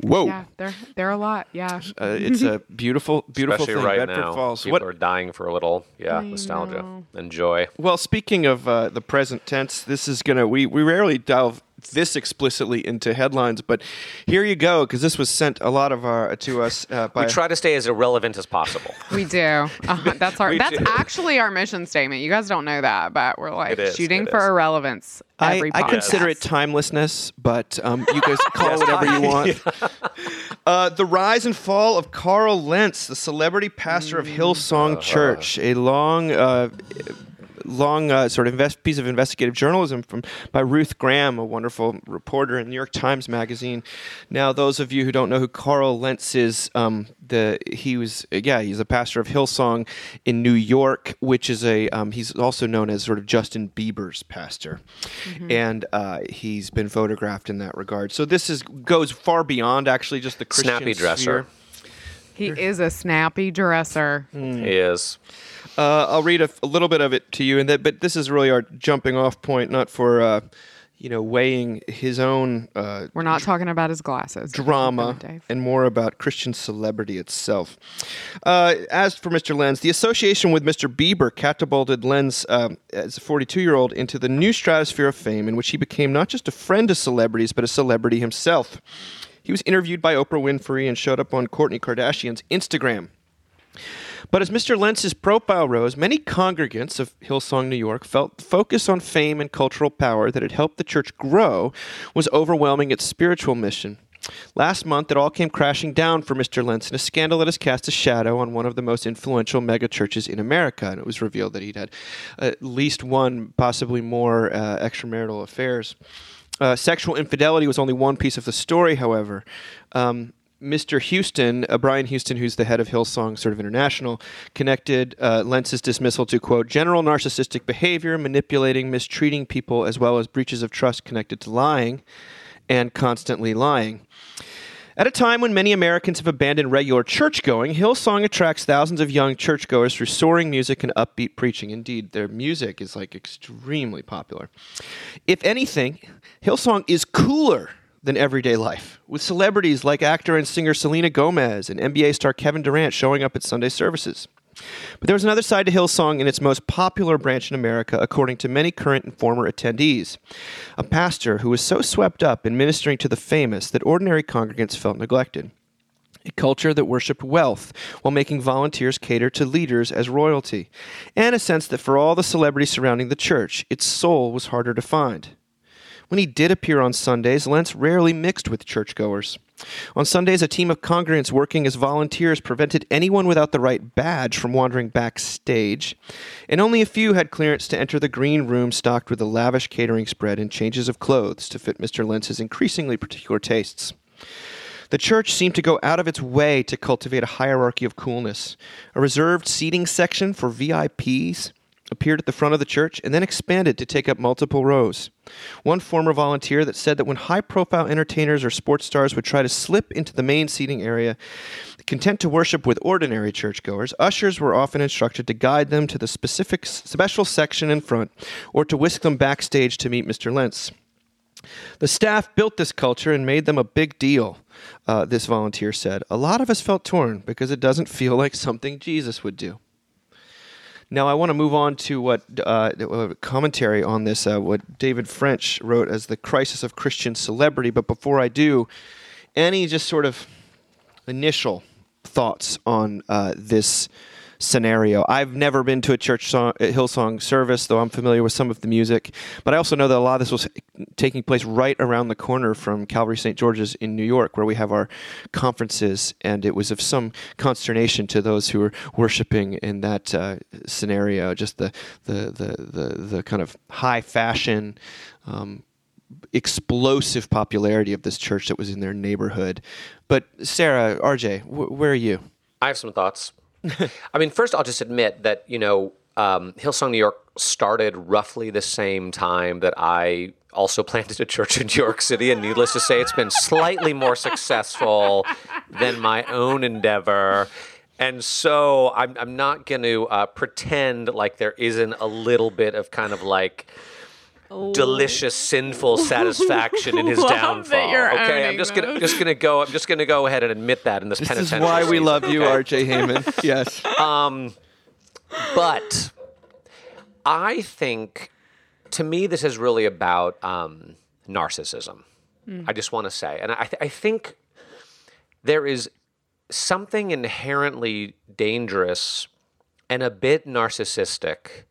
whoa!" Yeah, they're they're a lot. Yeah. Uh, it's a beautiful, beautiful Especially thing. right Bedford now. Falls. People What? are dying for a little, yeah, nostalgia know. and joy. Well, speaking of uh, the present tense, this is gonna. We we rarely delve this explicitly into headlines, but here you go because this was sent a lot of our to us uh, by. We try to stay as irrelevant as possible. We do. Uh, that's our. that's do. actually our mission statement. You guys don't know that, but we're like It is, shooting for is. irrelevance. I, Every I consider it timelessness, but um, you guys call it whatever you want. Uh, the rise and fall of Carl Lentz, the celebrity pastor of Hillsong Church, a long, uh, long uh, sort of invest- piece of investigative journalism from by Ruth Graham, a wonderful reporter in New York Times Magazine. Now, those of you who don't know who Carl Lentz is, um, the he was yeah he's a pastor of Hillsong in New York, which is a um, he's also known as sort of Justin Bieber's pastor, and uh, he's been photographed in that regard. So this is goes far beyond actually just the Christian Snappy dresser. sphere. He is a snappy dresser. Hmm. He is. Uh, I'll read a, a little bit of it to you, and that, but this is really our jumping off point, not for uh, you know weighing his own uh, We're not talking about his glasses. drama and more about Christian celebrity itself. Uh, as for Mr. Lentz, the association with Mr. Bieber catapulted Lentz um, as a 42 year old into the new stratosphere of fame, in which he became not just a friend of celebrities, but a celebrity himself. He was interviewed by Oprah Winfrey and showed up on Kourtney Kardashian's Instagram. But as Mr. Lentz's profile rose, many congregants of Hillsong, New York, felt the focus on fame and cultural power that had helped the church grow was overwhelming its spiritual mission. Last month, it all came crashing down for Mr. Lentz in a scandal that has cast a shadow on one of the most influential megachurches in America. And it was revealed that he'd had at least one, possibly more, uh, extramarital affairs. Uh, sexual infidelity was only one piece of the story, however. Um, Mr. Houston, uh, Brian Houston, who's the head of Hillsong sort of International, connected uh, Lentz's dismissal to, quote, general narcissistic behavior, manipulating, mistreating people, as well as breaches of trust connected to lying and constantly lying. At a time when many Americans have abandoned regular church going, Hillsong attracts thousands of young churchgoers through soaring music and upbeat preaching. Indeed, their music is like extremely popular. If anything, Hillsong is cooler than everyday life, with celebrities like actor and singer Selena Gomez and NBA star Kevin Durant showing up at Sunday services. But there was another side to Hillsong in its most popular branch in America, according to many current and former attendees. A pastor who was so swept up in ministering to the famous that ordinary congregants felt neglected. A culture that worshipped wealth while making volunteers cater to leaders as royalty. And a sense that for all the celebrity surrounding the church, its soul was harder to find. When he did appear on Sundays, Lentz rarely mixed with churchgoers. On Sundays, a team of congregants working as volunteers prevented anyone without the right badge from wandering backstage, and only a few had clearance to enter the green room stocked with a lavish catering spread and changes of clothes to fit Mr. Lentz's increasingly particular tastes. The church seemed to go out of its way to cultivate a hierarchy of coolness. A reserved seating section for VIPs appeared at the front of the church and then expanded to take up multiple rows. One former volunteer that said that when high profile entertainers or sports stars would try to slip into the main seating area, content to worship with ordinary churchgoers, ushers were often instructed to guide them to the specific special section in front or to whisk them backstage to meet Mr. Lentz. The staff built this culture and made them a big deal, uh, this volunteer said. A lot of us felt torn because it doesn't feel like something Jesus would do. Now, I want to move on to what uh, uh, commentary on this, uh, what David French wrote as the crisis of Christian celebrity. But before I do, any just sort of initial thoughts on uh, this scenario. I've never been to a church song, a Hillsong service, though I'm familiar with some of the music. But I also know that a lot of this was taking place right around the corner from Calvary St. George's in New York, where we have our conferences, and it was of some consternation to those who were worshiping in that uh, scenario. Just the the the the, the kind of high fashion. Um, explosive popularity of this church that was in their neighborhood. But Sarah, RJ, wh- where are you? I have some thoughts. I mean, first, I'll just admit that, you know, um, Hillsong New York started roughly the same time that I also planted a church in New York City. And needless to say, it's been slightly more successful than my own endeavor. And so I'm, I'm not going to uh, pretend like there isn't a little bit of kind of like delicious sinful satisfaction in his Love that downfall. you're Okay, I'm just gonna those. just gonna go. I'm just gonna go ahead and admit that in this, This is penitential. why we season, love you, okay? RJ Heijmen. Yes. But I think, to me, this is really about um, narcissism. I just want to say, and I, th- I think there is something inherently dangerous and a bit narcissistic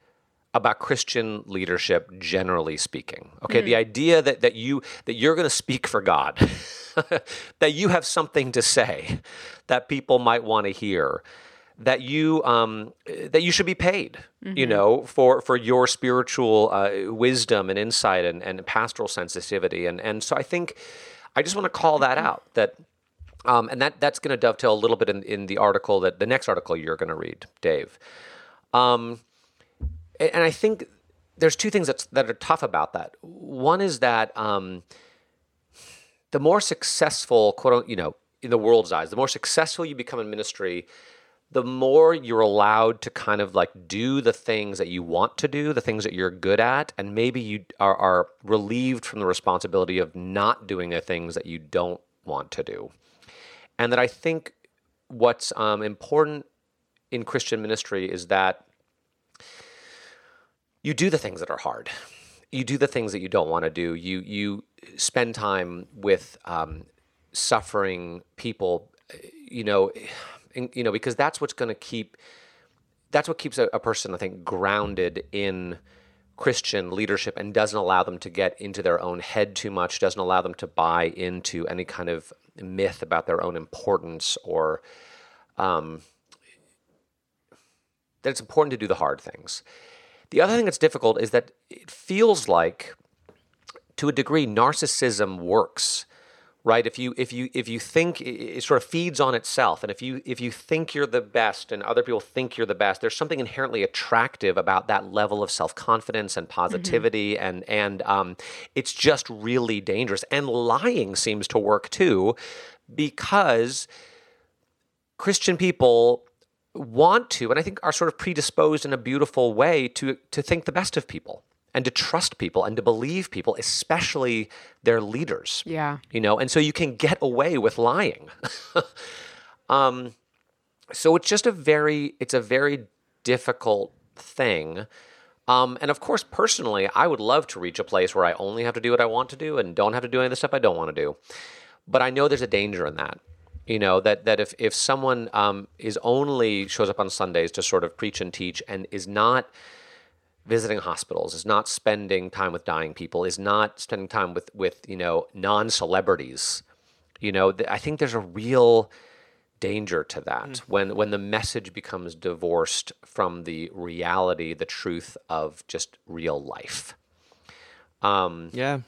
about Christian leadership generally speaking. Okay, the idea that that you that you're going to speak for God, that you have something to say that people might want to hear, that you um, that you should be paid, you know, for for your spiritual uh, wisdom and insight and, and pastoral sensitivity, and and so I think I just want to call that out that. Um, and that, that's going to dovetail a little bit in, in the article that the next article you're going to read, Dave. Um, and I think there's two things that's, that are tough about that. One is that um, the more successful, quote, you know, in the world's eyes, the more successful you become in ministry, the more you're allowed to kind of like do the things that you want to do, the things that you're good at, and maybe you are, are relieved from the responsibility of not doing the things that you don't want to do. And that I think what's um, important in Christian ministry is that you do the things that are hard. You do the things that you don't want to do. You you spend time with um, suffering people. You know, in, you know because that's what's going to keep. That's what keeps a, a person, I think, grounded in Christian leadership and doesn't allow them to get into their own head too much. Doesn't allow them to buy into any kind of myth about their own importance or um, that it's important to do the hard things. The other thing that's difficult is that it feels like, to a degree, narcissism works. Right? If you if you if you think it, sort of feeds on itself, and if you if you think you're the best, and other people think you're the best, there's something inherently attractive about that level of self confidence and positivity, and and um, it's just really dangerous. And lying seems to work too, because Christian people want to, and I think are sort of predisposed in a beautiful way to to think the best of people and to trust people and to believe people, especially their leaders. Yeah. You know, and so you can get away with lying. um, so it's just a very it's a very difficult thing. Um, and of course, personally, I would love to reach a place where I only have to do what I want to do and don't have to do any of the stuff I don't want to do. But I know there's a danger in that. You know that that if if someone um, is only shows up on Sundays to sort of preach and teach and is not visiting hospitals, is not spending time with dying people, is not spending time with with you know non celebrities, you know, th- I think there's a real danger to that when when the message becomes divorced from the reality, the truth of just real life. um, Yeah.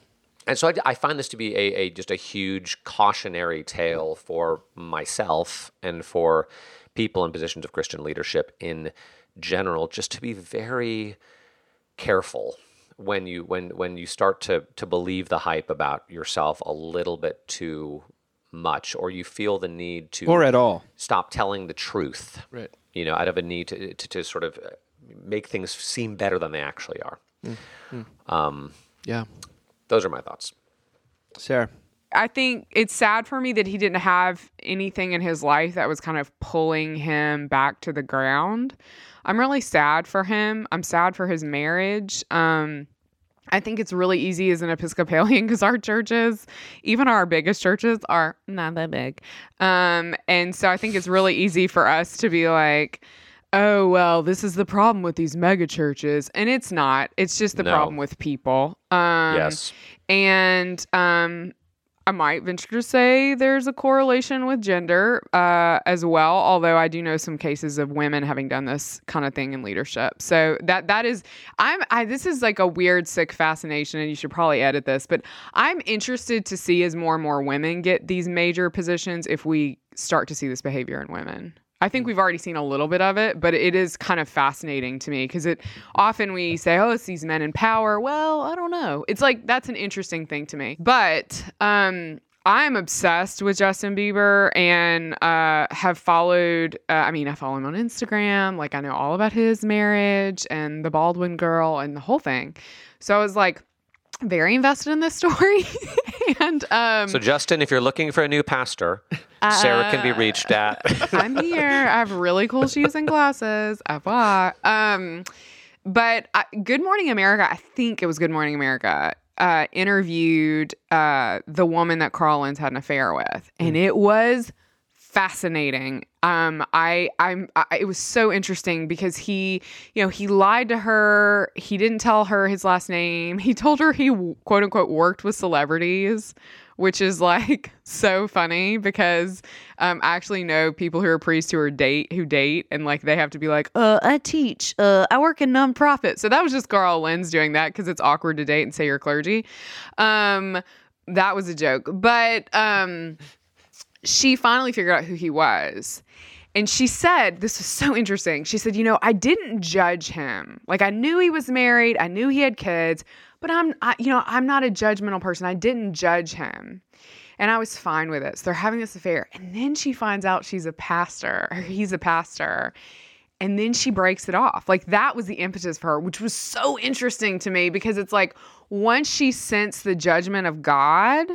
And so I, I find this to be a, a just a huge cautionary tale for myself and for people in positions of Christian leadership in general, just to be very careful when you when when you start to to believe the hype about yourself a little bit too much, or you feel the need to Or at all. stop telling the truth. Right. You know, out of a need to to, to sort of uh, make things seem better than they actually are. Mm, mm. Um, yeah. Those are my thoughts. Sarah. I think it's sad for me that he didn't have anything in his life that was kind of pulling him back to the ground. I'm really sad for him. I'm sad for his marriage. Um, I think it's really easy as an Episcopalian because our churches, even our biggest churches, are not that big. Um, and so I think it's really easy for us to be like, oh well, this is the problem with these mega churches, and it's not. It's just the No. problem with people. Um, yes. and um, I might venture to say there's a correlation with gender uh, as well. Although I do know some cases of women having done this kind of thing in leadership. So that that is, I'm. I, this is like a weird, sick fascination, and you should probably edit this. But I'm interested to see as more and more women get these major positions if we start to see this behavior in women. I think we've already seen a little bit of it, but it is kind of fascinating to me because it often we say, "Oh, it's these men in power." Well, I don't know. It's like that's an interesting thing to me. But um, I'm obsessed with Justin Bieber and uh, have followed. Uh, I mean, I follow him on Instagram. Like I know all about his marriage and the Baldwin girl and the whole thing. So I was like very invested in this story. and um, So, Justin, if you're looking for a new pastor, Sarah can be reached at. I'm here. I have really cool shoes and glasses. FYI. Um, but uh, Good Morning America, I think it was Good Morning America, uh, interviewed uh, the woman that Carl Lentz had an affair with, and it was fascinating. Um, I, I'm, I, it was so interesting because he, you know, he lied to her. He didn't tell her his last name. He told her he quote unquote worked with celebrities, which is like so funny because um, I actually know people who are priests who are date who date and like they have to be like, uh, I teach, uh, I work in nonprofit. So that was just Carl Lentz doing that because it's awkward to date and say you're clergy. Um, that was a joke, but um, she finally figured out who he was. And she said, this was so interesting. She said, You know, I didn't judge him. Like, I knew he was married, I knew he had kids, but I'm, I, you know, I'm not a judgmental person. I didn't judge him. And I was fine with it. So they're having this affair. And then she finds out she's a pastor, or he's a pastor. And then she breaks it off. Like, that was the impetus for her, which was so interesting to me because it's like once she sensed the judgment of God,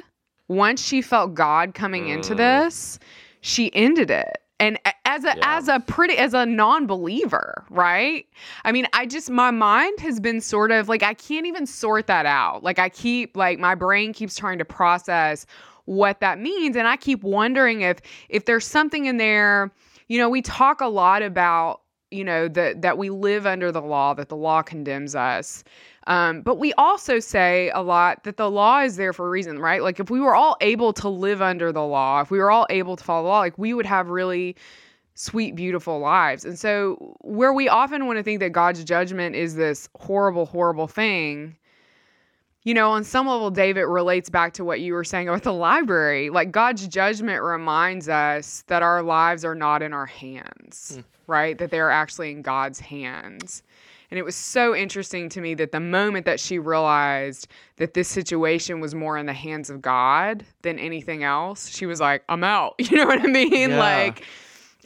once she felt God coming into mm. this, she ended it. And as a Yeah. as a pretty as a non-believer, right? I mean, I just my mind has been sort of like I can't even sort that out. Like I keep like my brain keeps trying to process what that means and I keep wondering if if there's something in there, you know, we talk a lot about you know that that we live under the law that the law condemns us. Um, but we also say a lot that the law is there for a reason right? Like if we were all able to live under the law if we were all able to follow the law like we would have really sweet beautiful lives. And so where we often want to think that god's judgment is this horrible horrible thing you know, on some level, David relates back to what you were saying about the library. Like God's judgment reminds us that our lives are not in our hands, hmm. right? That they're actually in God's hands. And it was so interesting to me that the moment that she realized that this situation was more in the hands of God than anything else, she was like, I'm out. You know what I mean? Yeah. Like,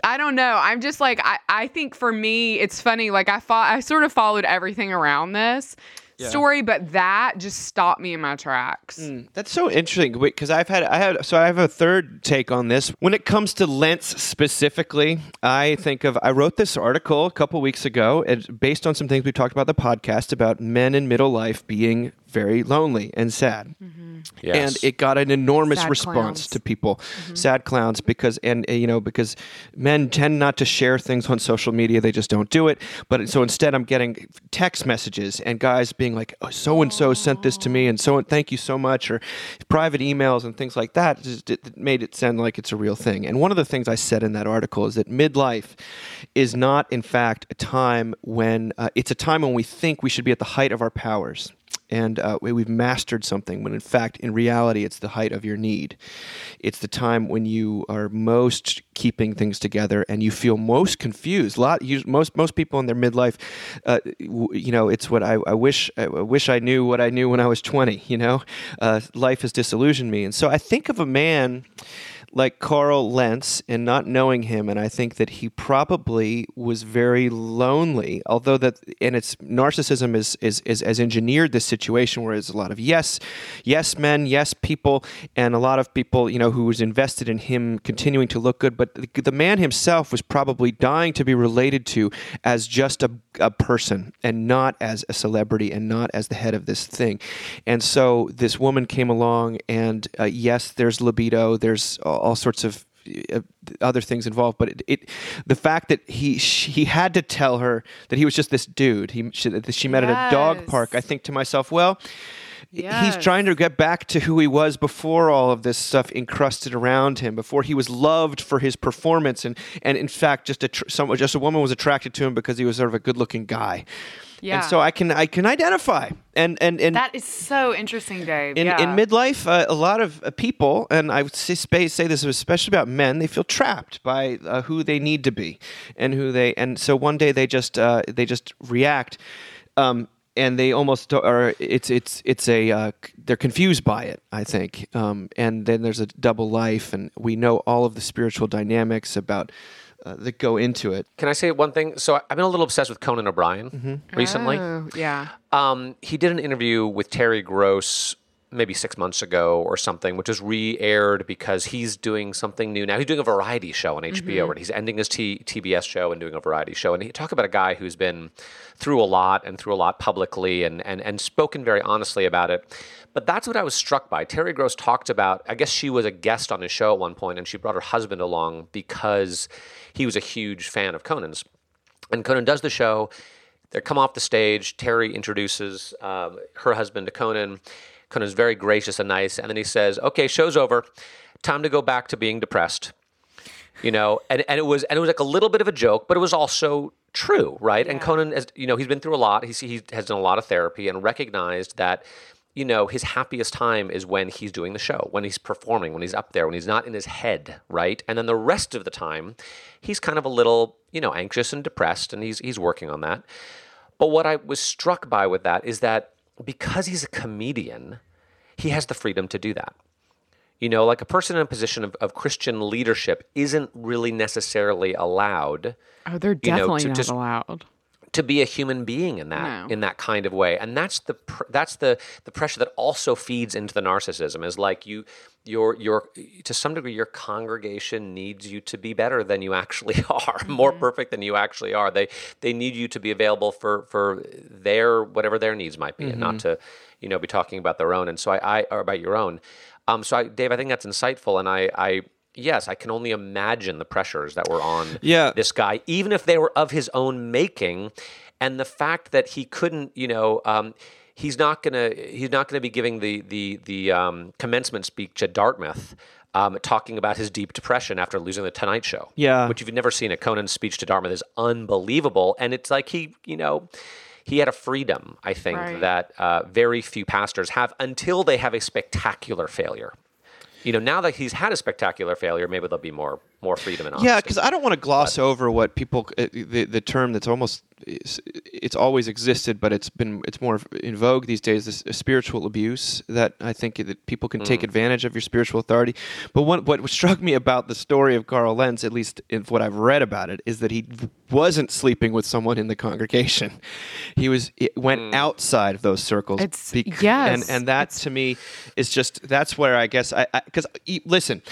I don't know. I'm just like I, I think for me it's funny. Like I fought I sort of followed everything around this Yeah. story, but that just stopped me in my tracks. Mm, That's so interesting because I've had I had so I have a third take on this. When it comes to Lentz specifically, I think of I wrote this article a couple weeks ago it's based on some things we talked about the podcast about men in middle life being very lonely and sad. Yes. and it got an enormous Sad response clowns. to people. Sad clowns because and uh, you know because men tend not to share things on social media. They just don't do it. But so instead i'm getting text messages and guys being like oh, so and so sent this to me and so thank you so much or private emails and things like that. Just it it made it sound like it's a real thing. And one of the things i said in that article is that midlife is not in fact a time when uh, it's a time when we think we should be at the height of our powers and uh, we- we've mastered something when in fact in reality it's the height of your need. It's the time when you are most keeping things together and you feel most confused. A lot you, most most people in their midlife uh, you know it's what I, I wish I wish I knew what I knew when I was 20 you know? Uh, life has disillusioned me. And so I think of a man like Carl Lentz and not knowing him, and I think that he probably was very lonely. Although that, and it's narcissism is is, is has engineered this situation where there's a lot of yes, yes men, yes people, and a lot of people you know who was invested in him continuing to look good. But the, the man himself was probably dying to be related to as just a, a person and not as a celebrity and not as the head of this thing. And so this woman came along, and uh, yes, there's libido, there's all sorts of uh, other things involved, but it, it the fact that he she, he had to tell her that he was just this dude. He she, she met at a dog park. I think to myself, well. He's trying to get back to who he was before all of this stuff encrusted around him. Before he was loved for his performance, and and in fact, just a tr- some, just a woman was attracted to him because he was sort of a good-looking guy. Yeah. And so I can I can identify and and and That is so interesting, Dave. in, yeah. in midlife, uh, a lot of uh, people, and I would say, say this especially about men, they feel trapped by uh, who they need to be, and who they, and so one day they just uh, they just react, um, and they almost are. It's it's it's a uh, they're confused by it, I think, um, and then there's a double life, and we know all of the spiritual dynamics about uh, that go into it. Can I say one thing? So I've been a little obsessed with Conan O'Brien recently. Oh, yeah. Um, he did an interview with Terry Gross maybe six months ago or something, which was re-aired because he's doing something new now. He's doing a variety show on HBO, and He's ending his T- TBS show and doing a variety show. And he talk about a guy who's been through a lot and through a lot publicly and and and spoken very honestly about it. But that's what I was struck by. Terry Gross talked about. I guess she was a guest on his show at one point, and she brought her husband along because he was a huge fan of Conan's. And Conan does the show. They come off the stage. Terry introduces um, her husband to Conan. Conan's very gracious and nice, and then he says, "Okay, show's over. Time to go back to being depressed." You know, and, and it was and it was like a little bit of a joke, but it was also true, right? And Conan, has, you know, he's been through a lot. He's, he has done a lot of therapy and recognized that, you know, his happiest time is when he's doing the show, when he's performing, when he's up there, when he's not in his head, right? And then the rest of the time, he's kind of a little, you know, anxious and depressed, and he's he's working on that. But what I was struck by with that is that because he's a comedian, he has the freedom to do that. You know, like a person in a position of, of Christian leadership isn't really necessarily allowed Oh, they're you know, definitely to not just- allowed. To be a human being in that No. in that kind of way. And that's the pr- that's the the pressure that also feeds into the narcissism is like you your your to some degree your congregation needs you to be better than you actually are more perfect than you actually are. They they need you to be available for for their whatever their needs might be and not to you know be talking about their own. And so i, I or about your own. Um so i dave i think that's insightful and i i yes i can only imagine the pressures that were on Yeah. this guy, even if they were of his own making, and the fact that he couldn't, you know, um, he's not gonna he's not gonna be giving the the the um, commencement speech at Dartmouth. Um, talking about his deep depression after losing the Tonight Show, Yeah. which if you've never seen it, Conan's speech to Dartmouth is unbelievable, and it's like he, you know, he had a freedom I think Right. that uh, very few pastors have until they have a spectacular failure. You know, now that he's had a spectacular failure, maybe there'll be more more freedom and honesty. Yeah, because I don't want to gloss over what people uh, the the term that's almost it's, it's always existed, but it's been it's more in vogue these days. This uh, spiritual abuse that I think that people can take advantage of your spiritual authority. But what what struck me about the story of Carl Lentz, at least in what I've read about it, is that he wasn't sleeping with someone in the congregation. He was it went outside of those circles. It's- bec- yes, and and that to me is just that's where I guess I because listen,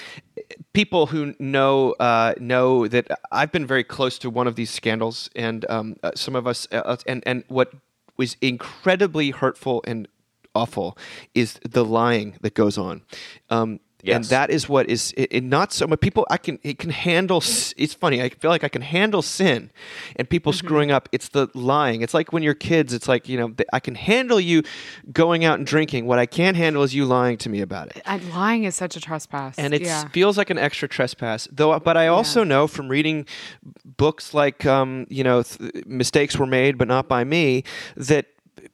people who know uh, know that I've been very close to one of these scandals, and um, uh, some of us, uh, and and what was incredibly hurtful and awful is the lying that goes on. Um, And that is what is it, it not so much people I can it can handle it's funny I feel like I can handle sin and people screwing up. It's the lying. It's like when you're kids it's like you know I can handle you going out and drinking. What I can't handle is you lying to me about it. I, lying is such a trespass. and it yeah. feels like an extra trespass though but i also know from reading books like um, you know th- mistakes were made but not by me that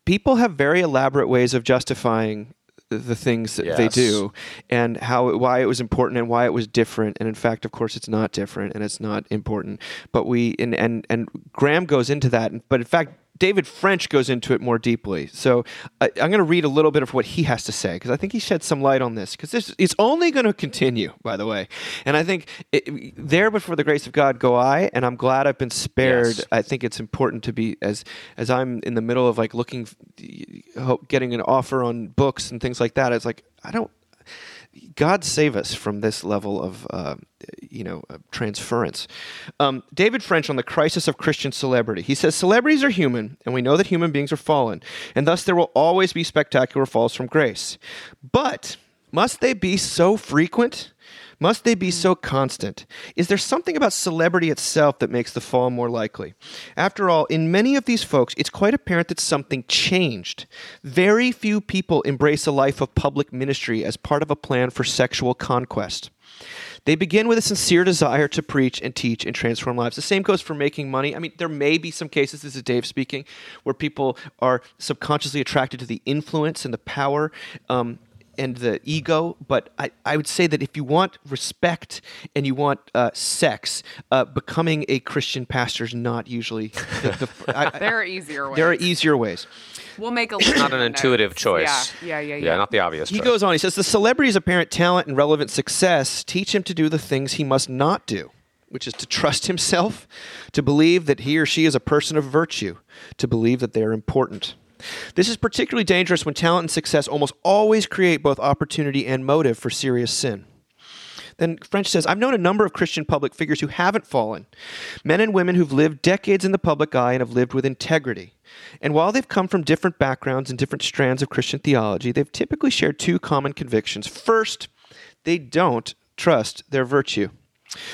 people have very elaborate ways of justifying the things that they do and how why it was important and why it was different. And in fact of course it's not different and it's not important. But we and and, and graham goes into that. But in fact David French goes into it more deeply. So I, I'm going to read a little bit of what he has to say because I think he shed some light on this because this it's only going to continue, by the way. And I think it, there, but for the grace of God, go I. And I'm glad I've been spared. Yes. I think it's important to be as as I'm in the middle of like looking, hope getting an offer on books and things like that. It's like I don't. God save us from this level of, uh, you know, uh, transference. Um, David French on the crisis of Christian celebrity. He says celebrities are human, and we know that human beings are fallen, and thus there will always be spectacular falls from grace. But must they be so frequent? Must they be so constant? Is there something about celebrity itself that makes the fall more likely? After all, in many of these folks, it's quite apparent that something changed. Very few people embrace a life of public ministry as part of a plan for sexual conquest. They begin with a sincere desire to preach and teach and transform lives. The same goes for making money. I mean, there may be some cases, this is Dave speaking, where people are subconsciously attracted to the influence and the power. Um, and the ego, but I, I would say that if you want respect and you want uh, sex, uh, becoming a Christian pastor is not usually. The, the, I, there are easier ways. There are easier ways. We'll make a list. not an intuitive choice. Yeah, yeah, yeah, yeah. Yeah, not the obvious. He choice. goes on. He says the celebrity's apparent talent and relevant success teach him to do the things he must not do, which is to trust himself, to believe that he or she is a person of virtue, to believe that they are important. This is particularly dangerous when talent and success almost always create both opportunity and motive for serious sin. Then French says, I've known a number of Christian public figures who haven't fallen, men and women who've lived decades in the public eye and have lived with integrity. And while they've come from different backgrounds and different strands of Christian theology, they've typically shared two common convictions. First, they don't trust their virtue.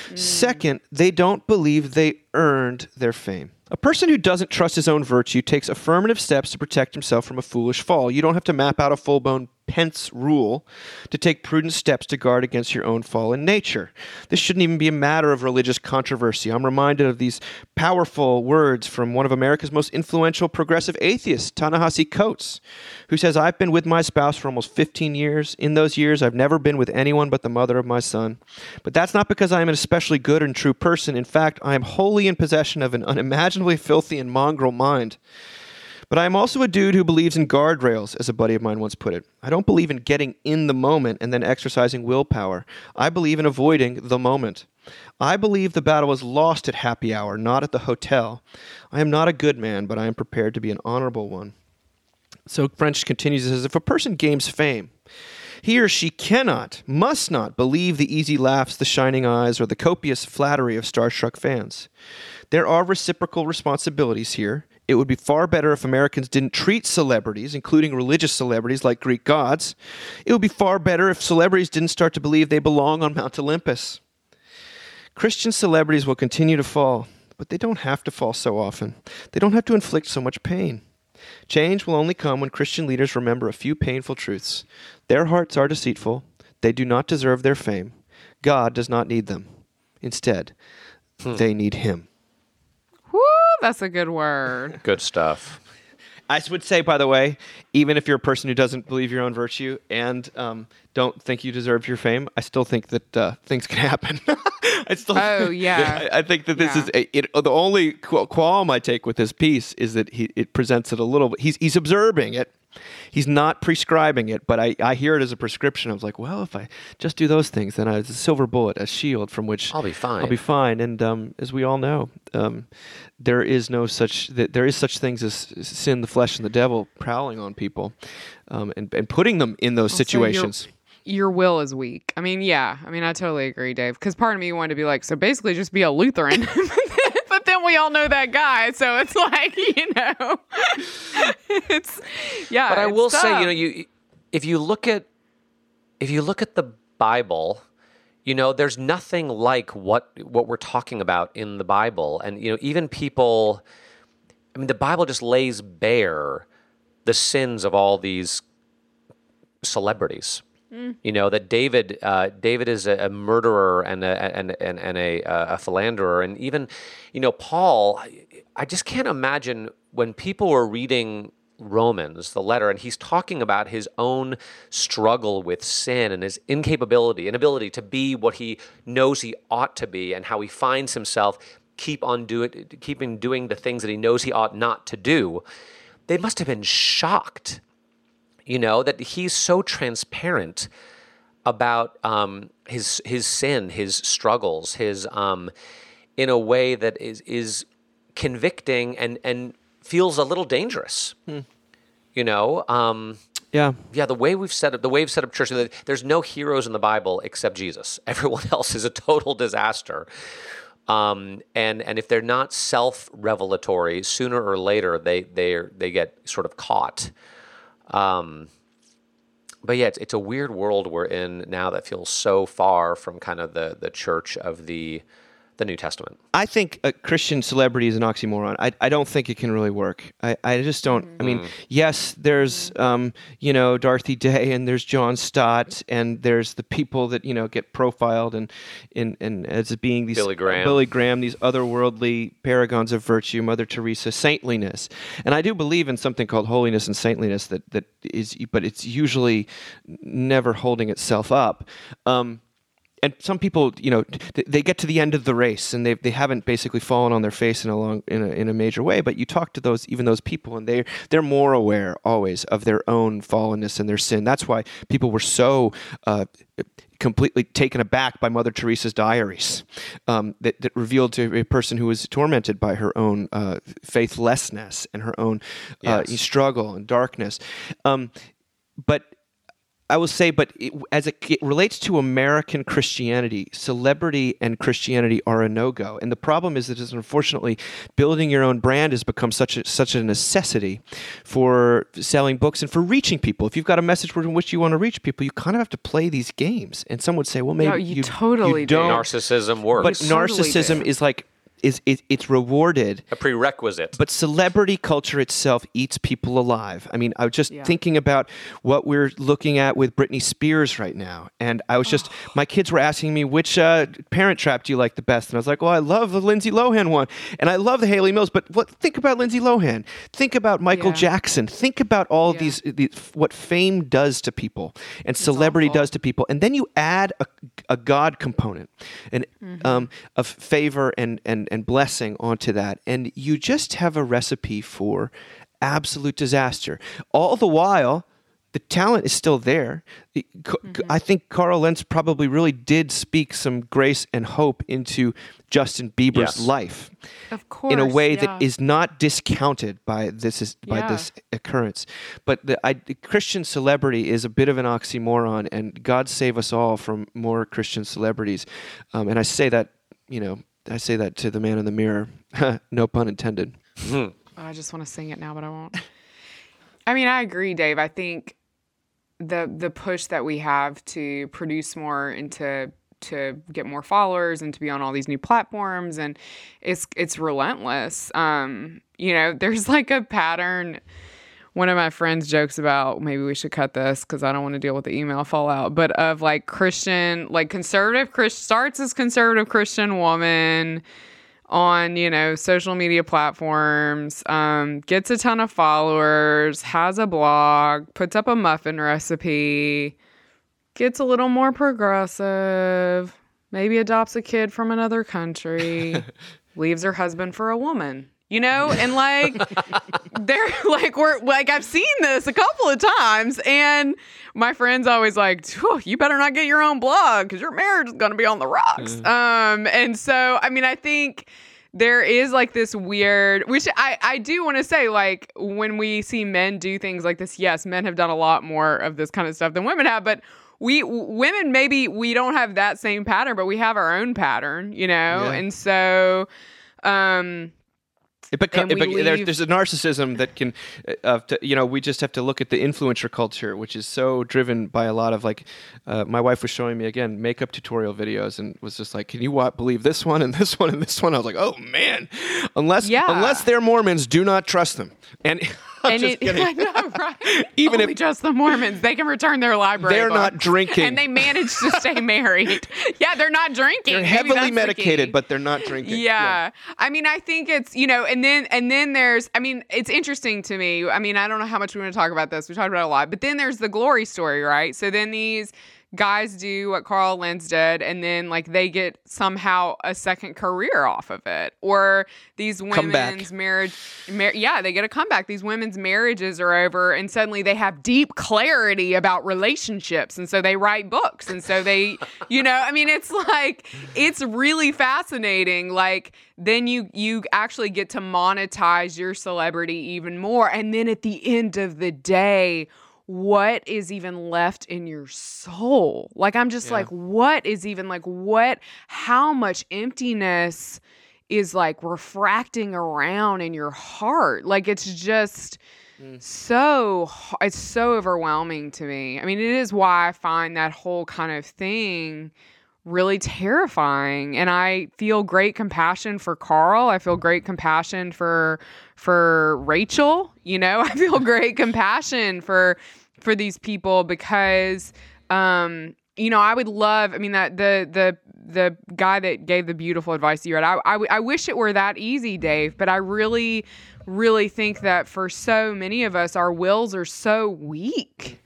Mm. Second, they don't believe they earned their fame. A person who doesn't trust his own virtue takes affirmative steps to protect himself from a foolish fall. You don't have to map out a full blown Pence rule to take prudent steps to guard against your own fallen nature. This shouldn't even be a matter of religious controversy. I'm reminded of these powerful words from one of America's most influential progressive atheists, Ta-Nehisi Coates, who says, I've been with my spouse for almost 15 years. In those years, I've never been with anyone but the mother of my son. But that's not because I am an especially good and true person. In fact, I am wholly in possession of an unimaginably filthy and mongrel mind. But I am also a dude who believes in guardrails, as a buddy of mine once put it. I don't believe in getting in the moment and then exercising willpower. I believe in avoiding the moment. I believe the battle is lost at happy hour, not at the hotel. I am not a good man, but I am prepared to be an honorable one. So French continues says if a person gains fame, he or she cannot, must not believe the easy laughs, the shining eyes, or the copious flattery of starstruck fans. There are reciprocal responsibilities here, it would be far better if Americans didn't treat celebrities, including religious celebrities like Greek gods. It would be far better if celebrities didn't start to believe they belong on Mount Olympus. Christian celebrities will continue to fall, but they don't have to fall so often. They don't have to inflict so much pain. Change will only come when Christian leaders remember a few painful truths. Their hearts are deceitful. They do not deserve their fame. God does not need them. Instead, hmm. they need Him that's a good word. Good stuff. I would say, by the way, even if you're a person who doesn't believe your own virtue and um, don't think you deserve your fame, I still think that uh, things can happen. I still, oh yeah, I, I think that this yeah. is a, it, the only qualm I take with this piece is that he it presents it a little. He's he's observing it, he's not prescribing it, but I, I hear it as a prescription. I was like, well, if I just do those things, then I, it's a silver bullet, a shield from which I'll be fine. I'll be fine. And um, as we all know, um, there is no such there is such things as sin, the flesh, and the devil prowling on people, um, and and putting them in those situations. your will is weak. I mean, yeah. I mean, I totally agree, Dave. Because part of me wanted to be like, so basically, just be a Lutheran. but then we all know that guy, so it's like you know, it's yeah. But I will tough. say, you know, you if you look at if you look at the Bible, you know, there's nothing like what what we're talking about in the Bible, and you know, even people. I mean, the Bible just lays bare the sins of all these celebrities. Mm. You know that David, uh, David is a, a, murderer and a, and and, and a, a philanderer, and even, you know, Paul. I just can't imagine when people were reading Romans, the letter, and he's talking about his own struggle with sin and his incapability, inability to be what he knows he ought to be, and how he finds himself keep on doing, keeping doing the things that he knows he ought not to do. They must have been shocked you know, that he's so transparent about um, his his sin, his struggles, his um, in a way that is is convicting and and feels a little dangerous. Hmm. You know, um, yeah, yeah. The way we've set up the way we've set up church, there's no heroes in the Bible except Jesus. Everyone else is a total disaster. Um, and and if they're not self revelatory, sooner or later they they they get sort of caught. Um, but yeah, it's, it's a weird world we're in now that feels so far from kind of the the church of the the New Testament. I think a Christian celebrity is an oxymoron. I, I don't think it can really work. I, I just don't. I mean, yes, there's um, you know Dorothy Day and there's John Stott and there's the people that you know get profiled and in and as being these Billy Graham. Billy Graham, these otherworldly paragons of virtue, Mother Teresa, saintliness, and I do believe in something called holiness and saintliness that that is, but it's usually never holding itself up. Um, and some people, you know, they get to the end of the race and they they haven't basically fallen on their face in a long in a, in a major way. But you talk to those even those people, and they they're more aware always of their own fallenness and their sin. That's why people were so. Uh, completely taken aback by Mother Teresa's diaries um, that, that revealed to a person who was tormented by her own uh, faithlessness and her own uh, Yes. struggle and darkness. Um, but I will say, but it, as it, it relates to American Christianity, celebrity and Christianity are a no go. And the problem is that, is unfortunately, building your own brand has become such a, such a necessity for selling books and for reaching people. If you've got a message in which you want to reach people, you kind of have to play these games. And some would say, well, maybe No, you totally do. don't. Narcissism works. But You totally narcissism do. is like is it, it's rewarded a prerequisite. but celebrity culture itself eats people alive. I mean, I was just Yeah. thinking about what we're looking at with Britney Spears right now. And I was just, my kids were asking me, which uh, Parent Trap do you like the best? And I was like, well, I love the Lindsay Lohan one. And I love the Hayley Mills. But what, think about Lindsay Lohan. Think about Michael Yeah. Jackson. Think about all Yeah. these, these, what fame does to people and celebrity awful. does to people. And then you add a, a God component and Mm-hmm. um, of favor and, and, and blessing onto that. And you just have a recipe for absolute disaster. All the while, the talent is still there. Mm-hmm. I think Carl Lentz probably really did speak some grace and hope into Justin Bieber's Yes. life Of course. in a way yeah. that is not discounted by this is, by Yeah. this occurrence. But the, I, the Christian celebrity is a bit of an oxymoron, and God save us all from more Christian celebrities. Um, and I say that, you know, I say that to the man in the mirror, no pun intended. Oh, I just want to sing it now, but I won't. I mean, I agree, Dave. I think the the push that we have to produce more and to to get more followers and to be on all these new platforms and it's it's relentless. Um, you know, there's like a pattern. One of my friends jokes about maybe we should cut this because I don't want to deal with the email fallout, but of like Christian, like conservative Christian starts as conservative Christian woman on you know social media platforms um, gets a ton of followers has a blog puts up a muffin recipe gets a little more progressive maybe adopts a kid from another country leaves her husband for a woman you know? And like they're like we're like i've seen this a couple of times and my friends always like you better not get your own blog because your marriage is going to be on the rocks. Um and so i mean i think there is like this weird which i i do want to say like when we see men do things like this yes men have done a lot more of this kind of stuff than women have but we women maybe we don't have that same pattern but we have our own pattern you know? Yeah. and so um It beco- And it we bec- there's, a narcissism that can, uh, to, you know, we just have to look at the influencer culture, which is so driven by a lot of like, uh, my wife was showing me again makeup tutorial videos and was just like, can you wa- believe this one and this one and this one? I was like, oh man, unless Yeah. unless they're Mormons, do not trust them. And I'm and just it, kidding. I know, right? Even Only if- just the Mormons, they can return their library. They're not drinking. and they manage to stay married. yeah, they're not drinking. They're heavily that's the medicated, but they're not drinking. Yeah. I mean, I think it's, you know, and then and then there's I mean, it's interesting to me. I mean, I don't know how much we want to talk about this. We talked about it a lot. But then there's the glory story, right? So then these guys do what Carl Lentz did and then like they get somehow a second career off of it. Or these women's marriage mar- yeah, they get a comeback. These women's marriages are over and suddenly they have deep clarity about relationships and so they write books and so they you know, I mean it's like it's really fascinating like then you you actually get to monetize your celebrity even more and then at the end of the day what is even left in your soul? Like i'm just like what is even like what how much emptiness is like refracting around in your heart? Like it's just mm. so it's so overwhelming to me. I mean, it is why I find that whole kind of thing really terrifying and I feel great compassion for Carl. I feel great compassion for for Rachel, you know? I feel great compassion for for these people because um you know, I would love. I mean, that the the the guy that gave the beautiful advice you read. I I wish it were that easy, Dave. But I really, really think that for so many of us, our wills are so weak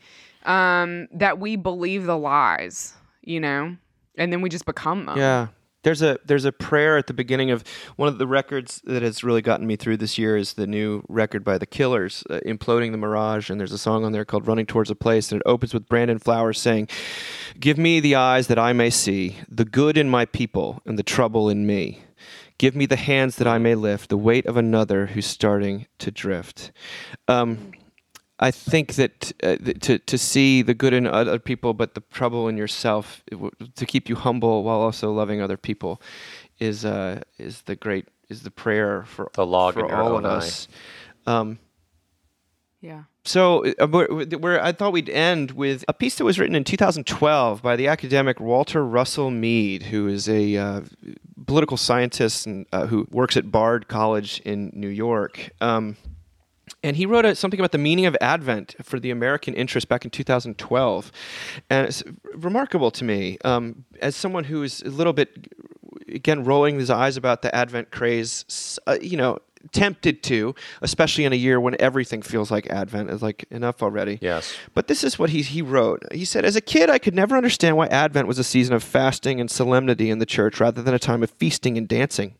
um, that we believe the lies. You know, and then we just become them. Yeah. There's a there's a prayer at the beginning of one of the records that has really gotten me through this year is the new record by the Killers, uh, imploding the mirage, and there's a song on there called "Running Towards a Place," and it opens with Brandon Flowers saying, "Give me the eyes that I may see the good in my people and the trouble in me. Give me the hands that I may lift the weight of another who's starting to drift." Um, I think that uh, to to see the good in other people, but the trouble in yourself, it w- to keep you humble while also loving other people, is uh, is the great is the prayer for The log for all of us. Um, Yeah. so, uh, where, where I thought we'd end with a piece that was written in 2012 by the academic Walter Russell Mead, who is a uh, political scientist and uh, who works at Bard College in New York. Um, and he wrote a, something about the meaning of Advent for the American interest back in 2012, and it's remarkable to me um, as someone who is a little bit, again, rolling his eyes about the Advent craze. Uh, you know, tempted to, especially in a year when everything feels like Advent is like enough already. Yes. But this is what he, he wrote. He said, As a kid, I could never understand why Advent was a season of fasting and solemnity in the church rather than a time of feasting and dancing.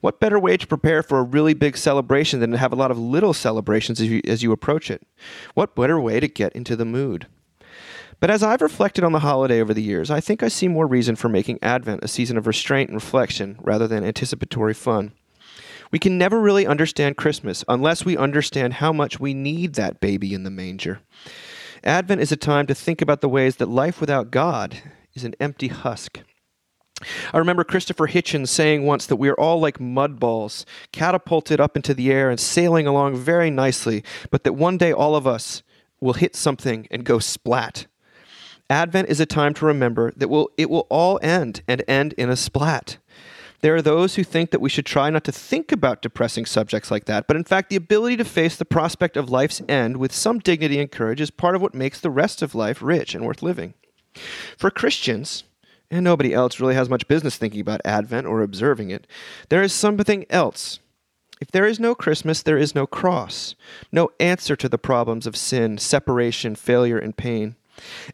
What better way to prepare for a really big celebration than to have a lot of little celebrations as you, as you approach it? What better way to get into the mood? But as I've reflected on the holiday over the years, I think I see more reason for making Advent a season of restraint and reflection rather than anticipatory fun. We can never really understand Christmas unless we understand how much we need that baby in the manger. Advent is a time to think about the ways that life without God is an empty husk. I remember Christopher Hitchens saying once that we are all like mud balls, catapulted up into the air and sailing along very nicely, but that one day all of us will hit something and go splat. Advent is a time to remember that will it will all end and end in a splat. There are those who think that we should try not to think about depressing subjects like that, but in fact, the ability to face the prospect of life's end with some dignity and courage is part of what makes the rest of life rich and worth living. For Christians, and nobody else really has much business thinking about Advent or observing it, there is something else. If there is no Christmas, there is no cross, no answer to the problems of sin, separation, failure, and pain.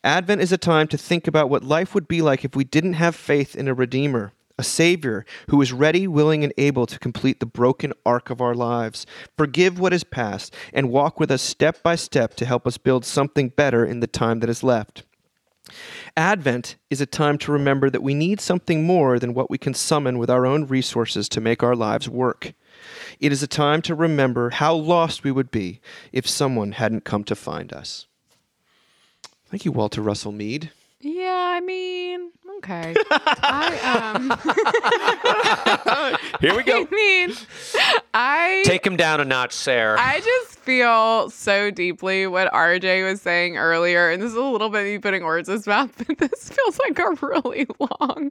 Advent is a time to think about what life would be like if we didn't have faith in a Redeemer, a Savior who is ready, willing, and able to complete the broken arc of our lives, forgive what is past, and walk with us step by step to help us build something better in the time that is left. Advent is a time to remember that we need something more than what we can summon with our own resources to make our lives work. It is a time to remember how lost we would be if someone hadn't come to find us. Thank you, Walter Russell Mead. Yeah, I mean, okay. I um Here we go. I mean, I Take him down a notch, Sarah. I just feel so deeply what RJ was saying earlier, and this is a little bit me putting words in his mouth, but this feels like a really long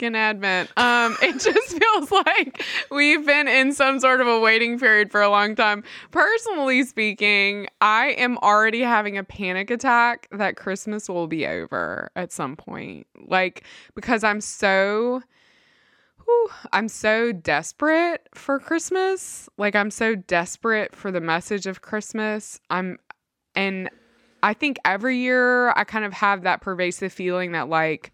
fucking advent. Um, it just feels like we've been in some sort of a waiting period for a long time. Personally speaking, I am already having a panic attack that Christmas will be over at some point. Like, because I'm so Whew, I'm so desperate for Christmas. Like I'm so desperate for the message of Christmas. I'm and I think every year I kind of have that pervasive feeling that like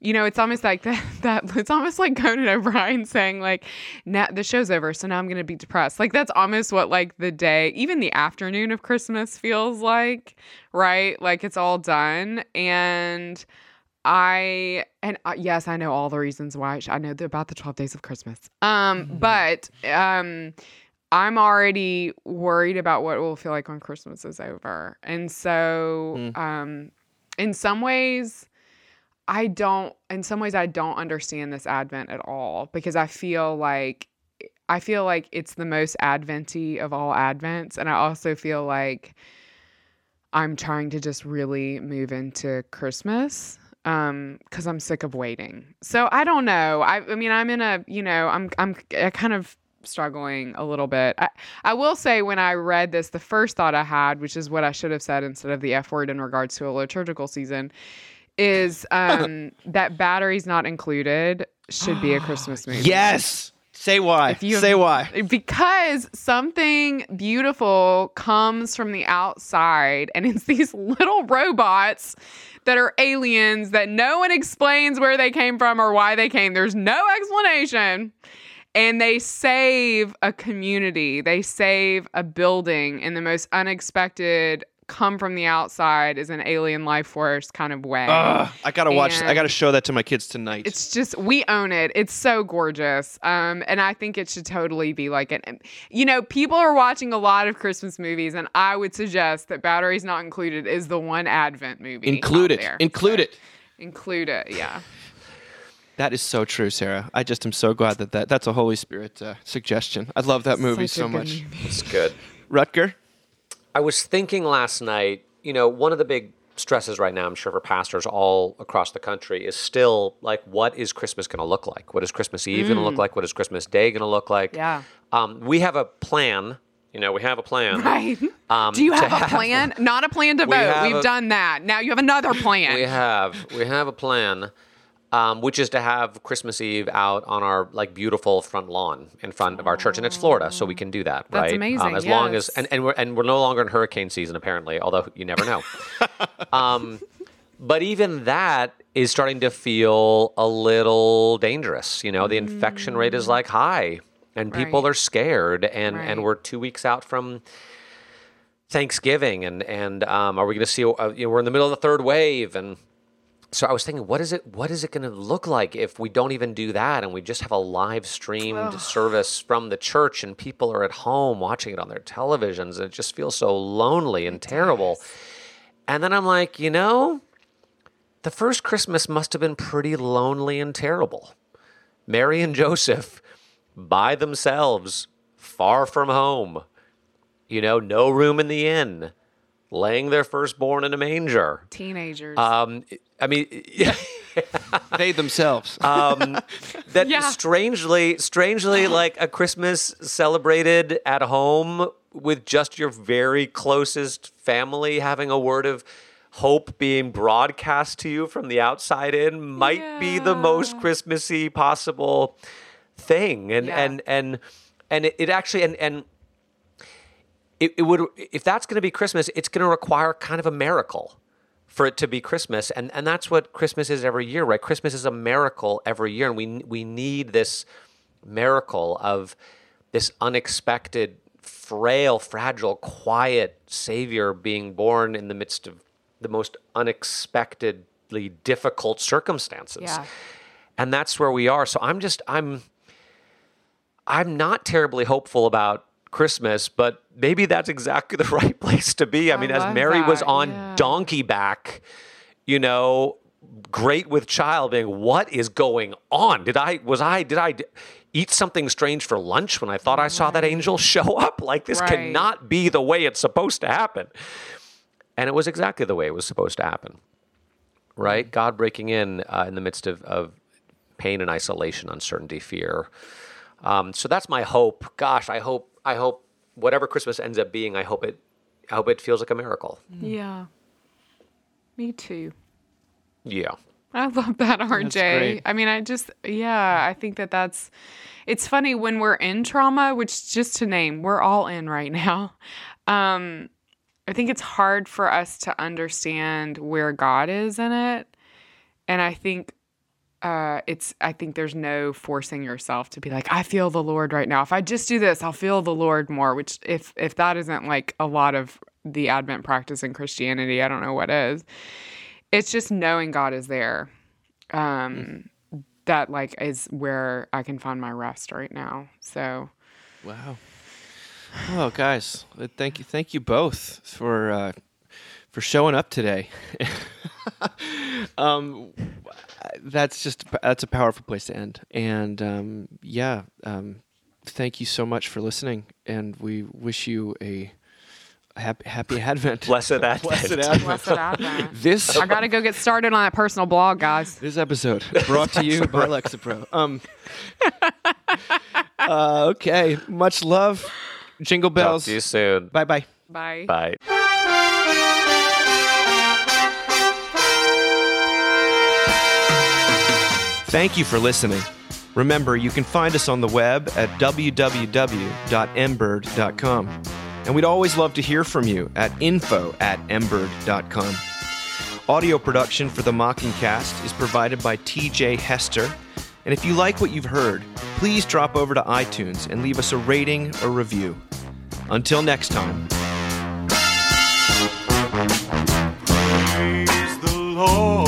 you know, it's almost like that, that it's almost like Conan O'Brien saying like now the show's over, so now I'm going to be depressed. Like that's almost what like the day, even the afternoon of Christmas feels like, right? Like it's all done and I and uh, yes, I know all the reasons why. I know the, about the 12 days of Christmas. Um, but um I'm already worried about what it will feel like when Christmas is over. And so Mm. um in some ways I don't in some ways I don't understand this advent at all because I feel like I feel like it's the most adventy of all advents, and I also feel like I'm trying to just really move into Christmas um because i'm sick of waiting. So i don't know. I, I mean i'm in a you know i'm i'm kind of struggling a little bit. I, I will say when i read this the first thought i had which is what i should have said instead of the f word in regards to a liturgical season is um that batteries not included should be a christmas movie Yes. Say why. If you- Say why. because something beautiful comes from the outside and it's these little robots that are aliens that no one explains where they came from or why they came there's no explanation and they save a community they save a building in the most unexpected come from the outside is an alien life force kind of way Ugh, I gotta watch. I gotta show that to my kids tonight. it's just we own it. It's so gorgeous. Um, and I think it should totally be like an you know, people are watching a lot of Christmas movies, and I would suggest that Batteries Not Included is the one Advent movie. include out it. there. Include So, it. Include it, yeah. That is so true, Sarah. I just am so glad that, that that's a Holy Spirit uh, suggestion. I love that movie Such so much. movie. It's good. Rutger, I was thinking last night, you know, one of the big stresses right now, I'm sure for pastors all across the country, is still like, what is Christmas going to look like? What is Christmas Eve going to look like? What is Christmas Day going to look like? Yeah. Um, we have a plan. You know, we have a plan. Right. Um, Do you have a plan? Not a plan to vote. We've a- done that. Now you have another plan. We have we have a plan, um, which is to have Christmas Eve out on our like beautiful front lawn in front of our church, and it's Florida, so we can do that, That's right? amazing, as long as and, and we're and we're no longer in hurricane season apparently, although you never know. um, but even that is starting to feel a little dangerous. You know, the infection rate is like high, and people Mm. Right. are scared, and and we're two weeks out from. Thanksgiving and and um, are we going to see? Uh, you know, we're in the middle of the third wave, and so I was thinking, what is it? What is it going to look like if we don't even do that, and we just have a live streamed service from the church, and people are at home watching it on their televisions, and it just feels so lonely and terrible. And then I'm like, you know, the first Christmas must have been pretty lonely and terrible. Mary and Joseph by themselves, far from home. You know, no room in the inn, laying their firstborn in a manger. Teenagers. Um, I mean, yeah, they themselves. um, that Yeah. strangely, strangely, like a Christmas celebrated at home with just your very closest family, having a word of hope being broadcast to you from the outside in, might be the most Christmassy possible thing, and Yeah. and and and it, it actually and and. It, it would if that's going to be Christmas, it's going to require kind of a miracle for it to be Christmas, and and that's what Christmas is every year, right? Christmas is a miracle every year, and we we need this miracle of this unexpected, frail, fragile, quiet Savior being born in the midst of the most unexpectedly difficult circumstances, Yeah. and that's where we are. So I'm just I'm I'm not terribly hopeful about Christmas, but maybe that's exactly the right place to be. I, I mean, as Mary was on yeah. donkey back, you know, great with child, being, what is going on? Did I, was I, did I d- eat something strange for lunch when I thought I saw that angel show up? Like, this Right. cannot be the way it's supposed to happen. And it was exactly the way it was supposed to happen, right? God breaking in uh, in the midst of, of pain and isolation, uncertainty, fear. Um, so that's my hope. Gosh, I hope I hope whatever Christmas ends up being, I hope it I hope it feels like a miracle. yeah. Me too. Yeah. I love that, RJ. I mean, I just, yeah, I think that that's, it's funny when we're in trauma, which just to name, we're all in right now. Um, I think it's hard for us to understand where God is in it. And I think, uh, it's, I think there's no forcing yourself to be like, I feel the Lord right now. If I just do this, I'll feel the Lord more, which if, if that isn't like a lot of the Advent practice in Christianity, I don't know what is it's just knowing God is there. Um, that like is where I can find my rest right now. So Wow. Oh, guys, thank you, thank you both for uh, for showing up today. um, that's just that's a powerful place to end. And um, yeah, um, thank you so much for listening, and we wish you a happy, happy Advent. Blessed Advent. Blessed Advent. Blessed Advent. This I got to go get started on that personal blog, guys. this episode brought to you by Lexapro. Um. uh, okay. Much love. Jingle bells. Talk bells. to you soon. Bye bye bye. Bye. Thank you for listening. Remember, you can find us on the web at www.mbird.com. And we'd always love to hear from you at info at mbird.com. Audio production for the Mockingcast is provided by TJ Hester. And if you like what you've heard, please drop over to iTunes and leave us a rating or review. Until next time. Praise the Lord.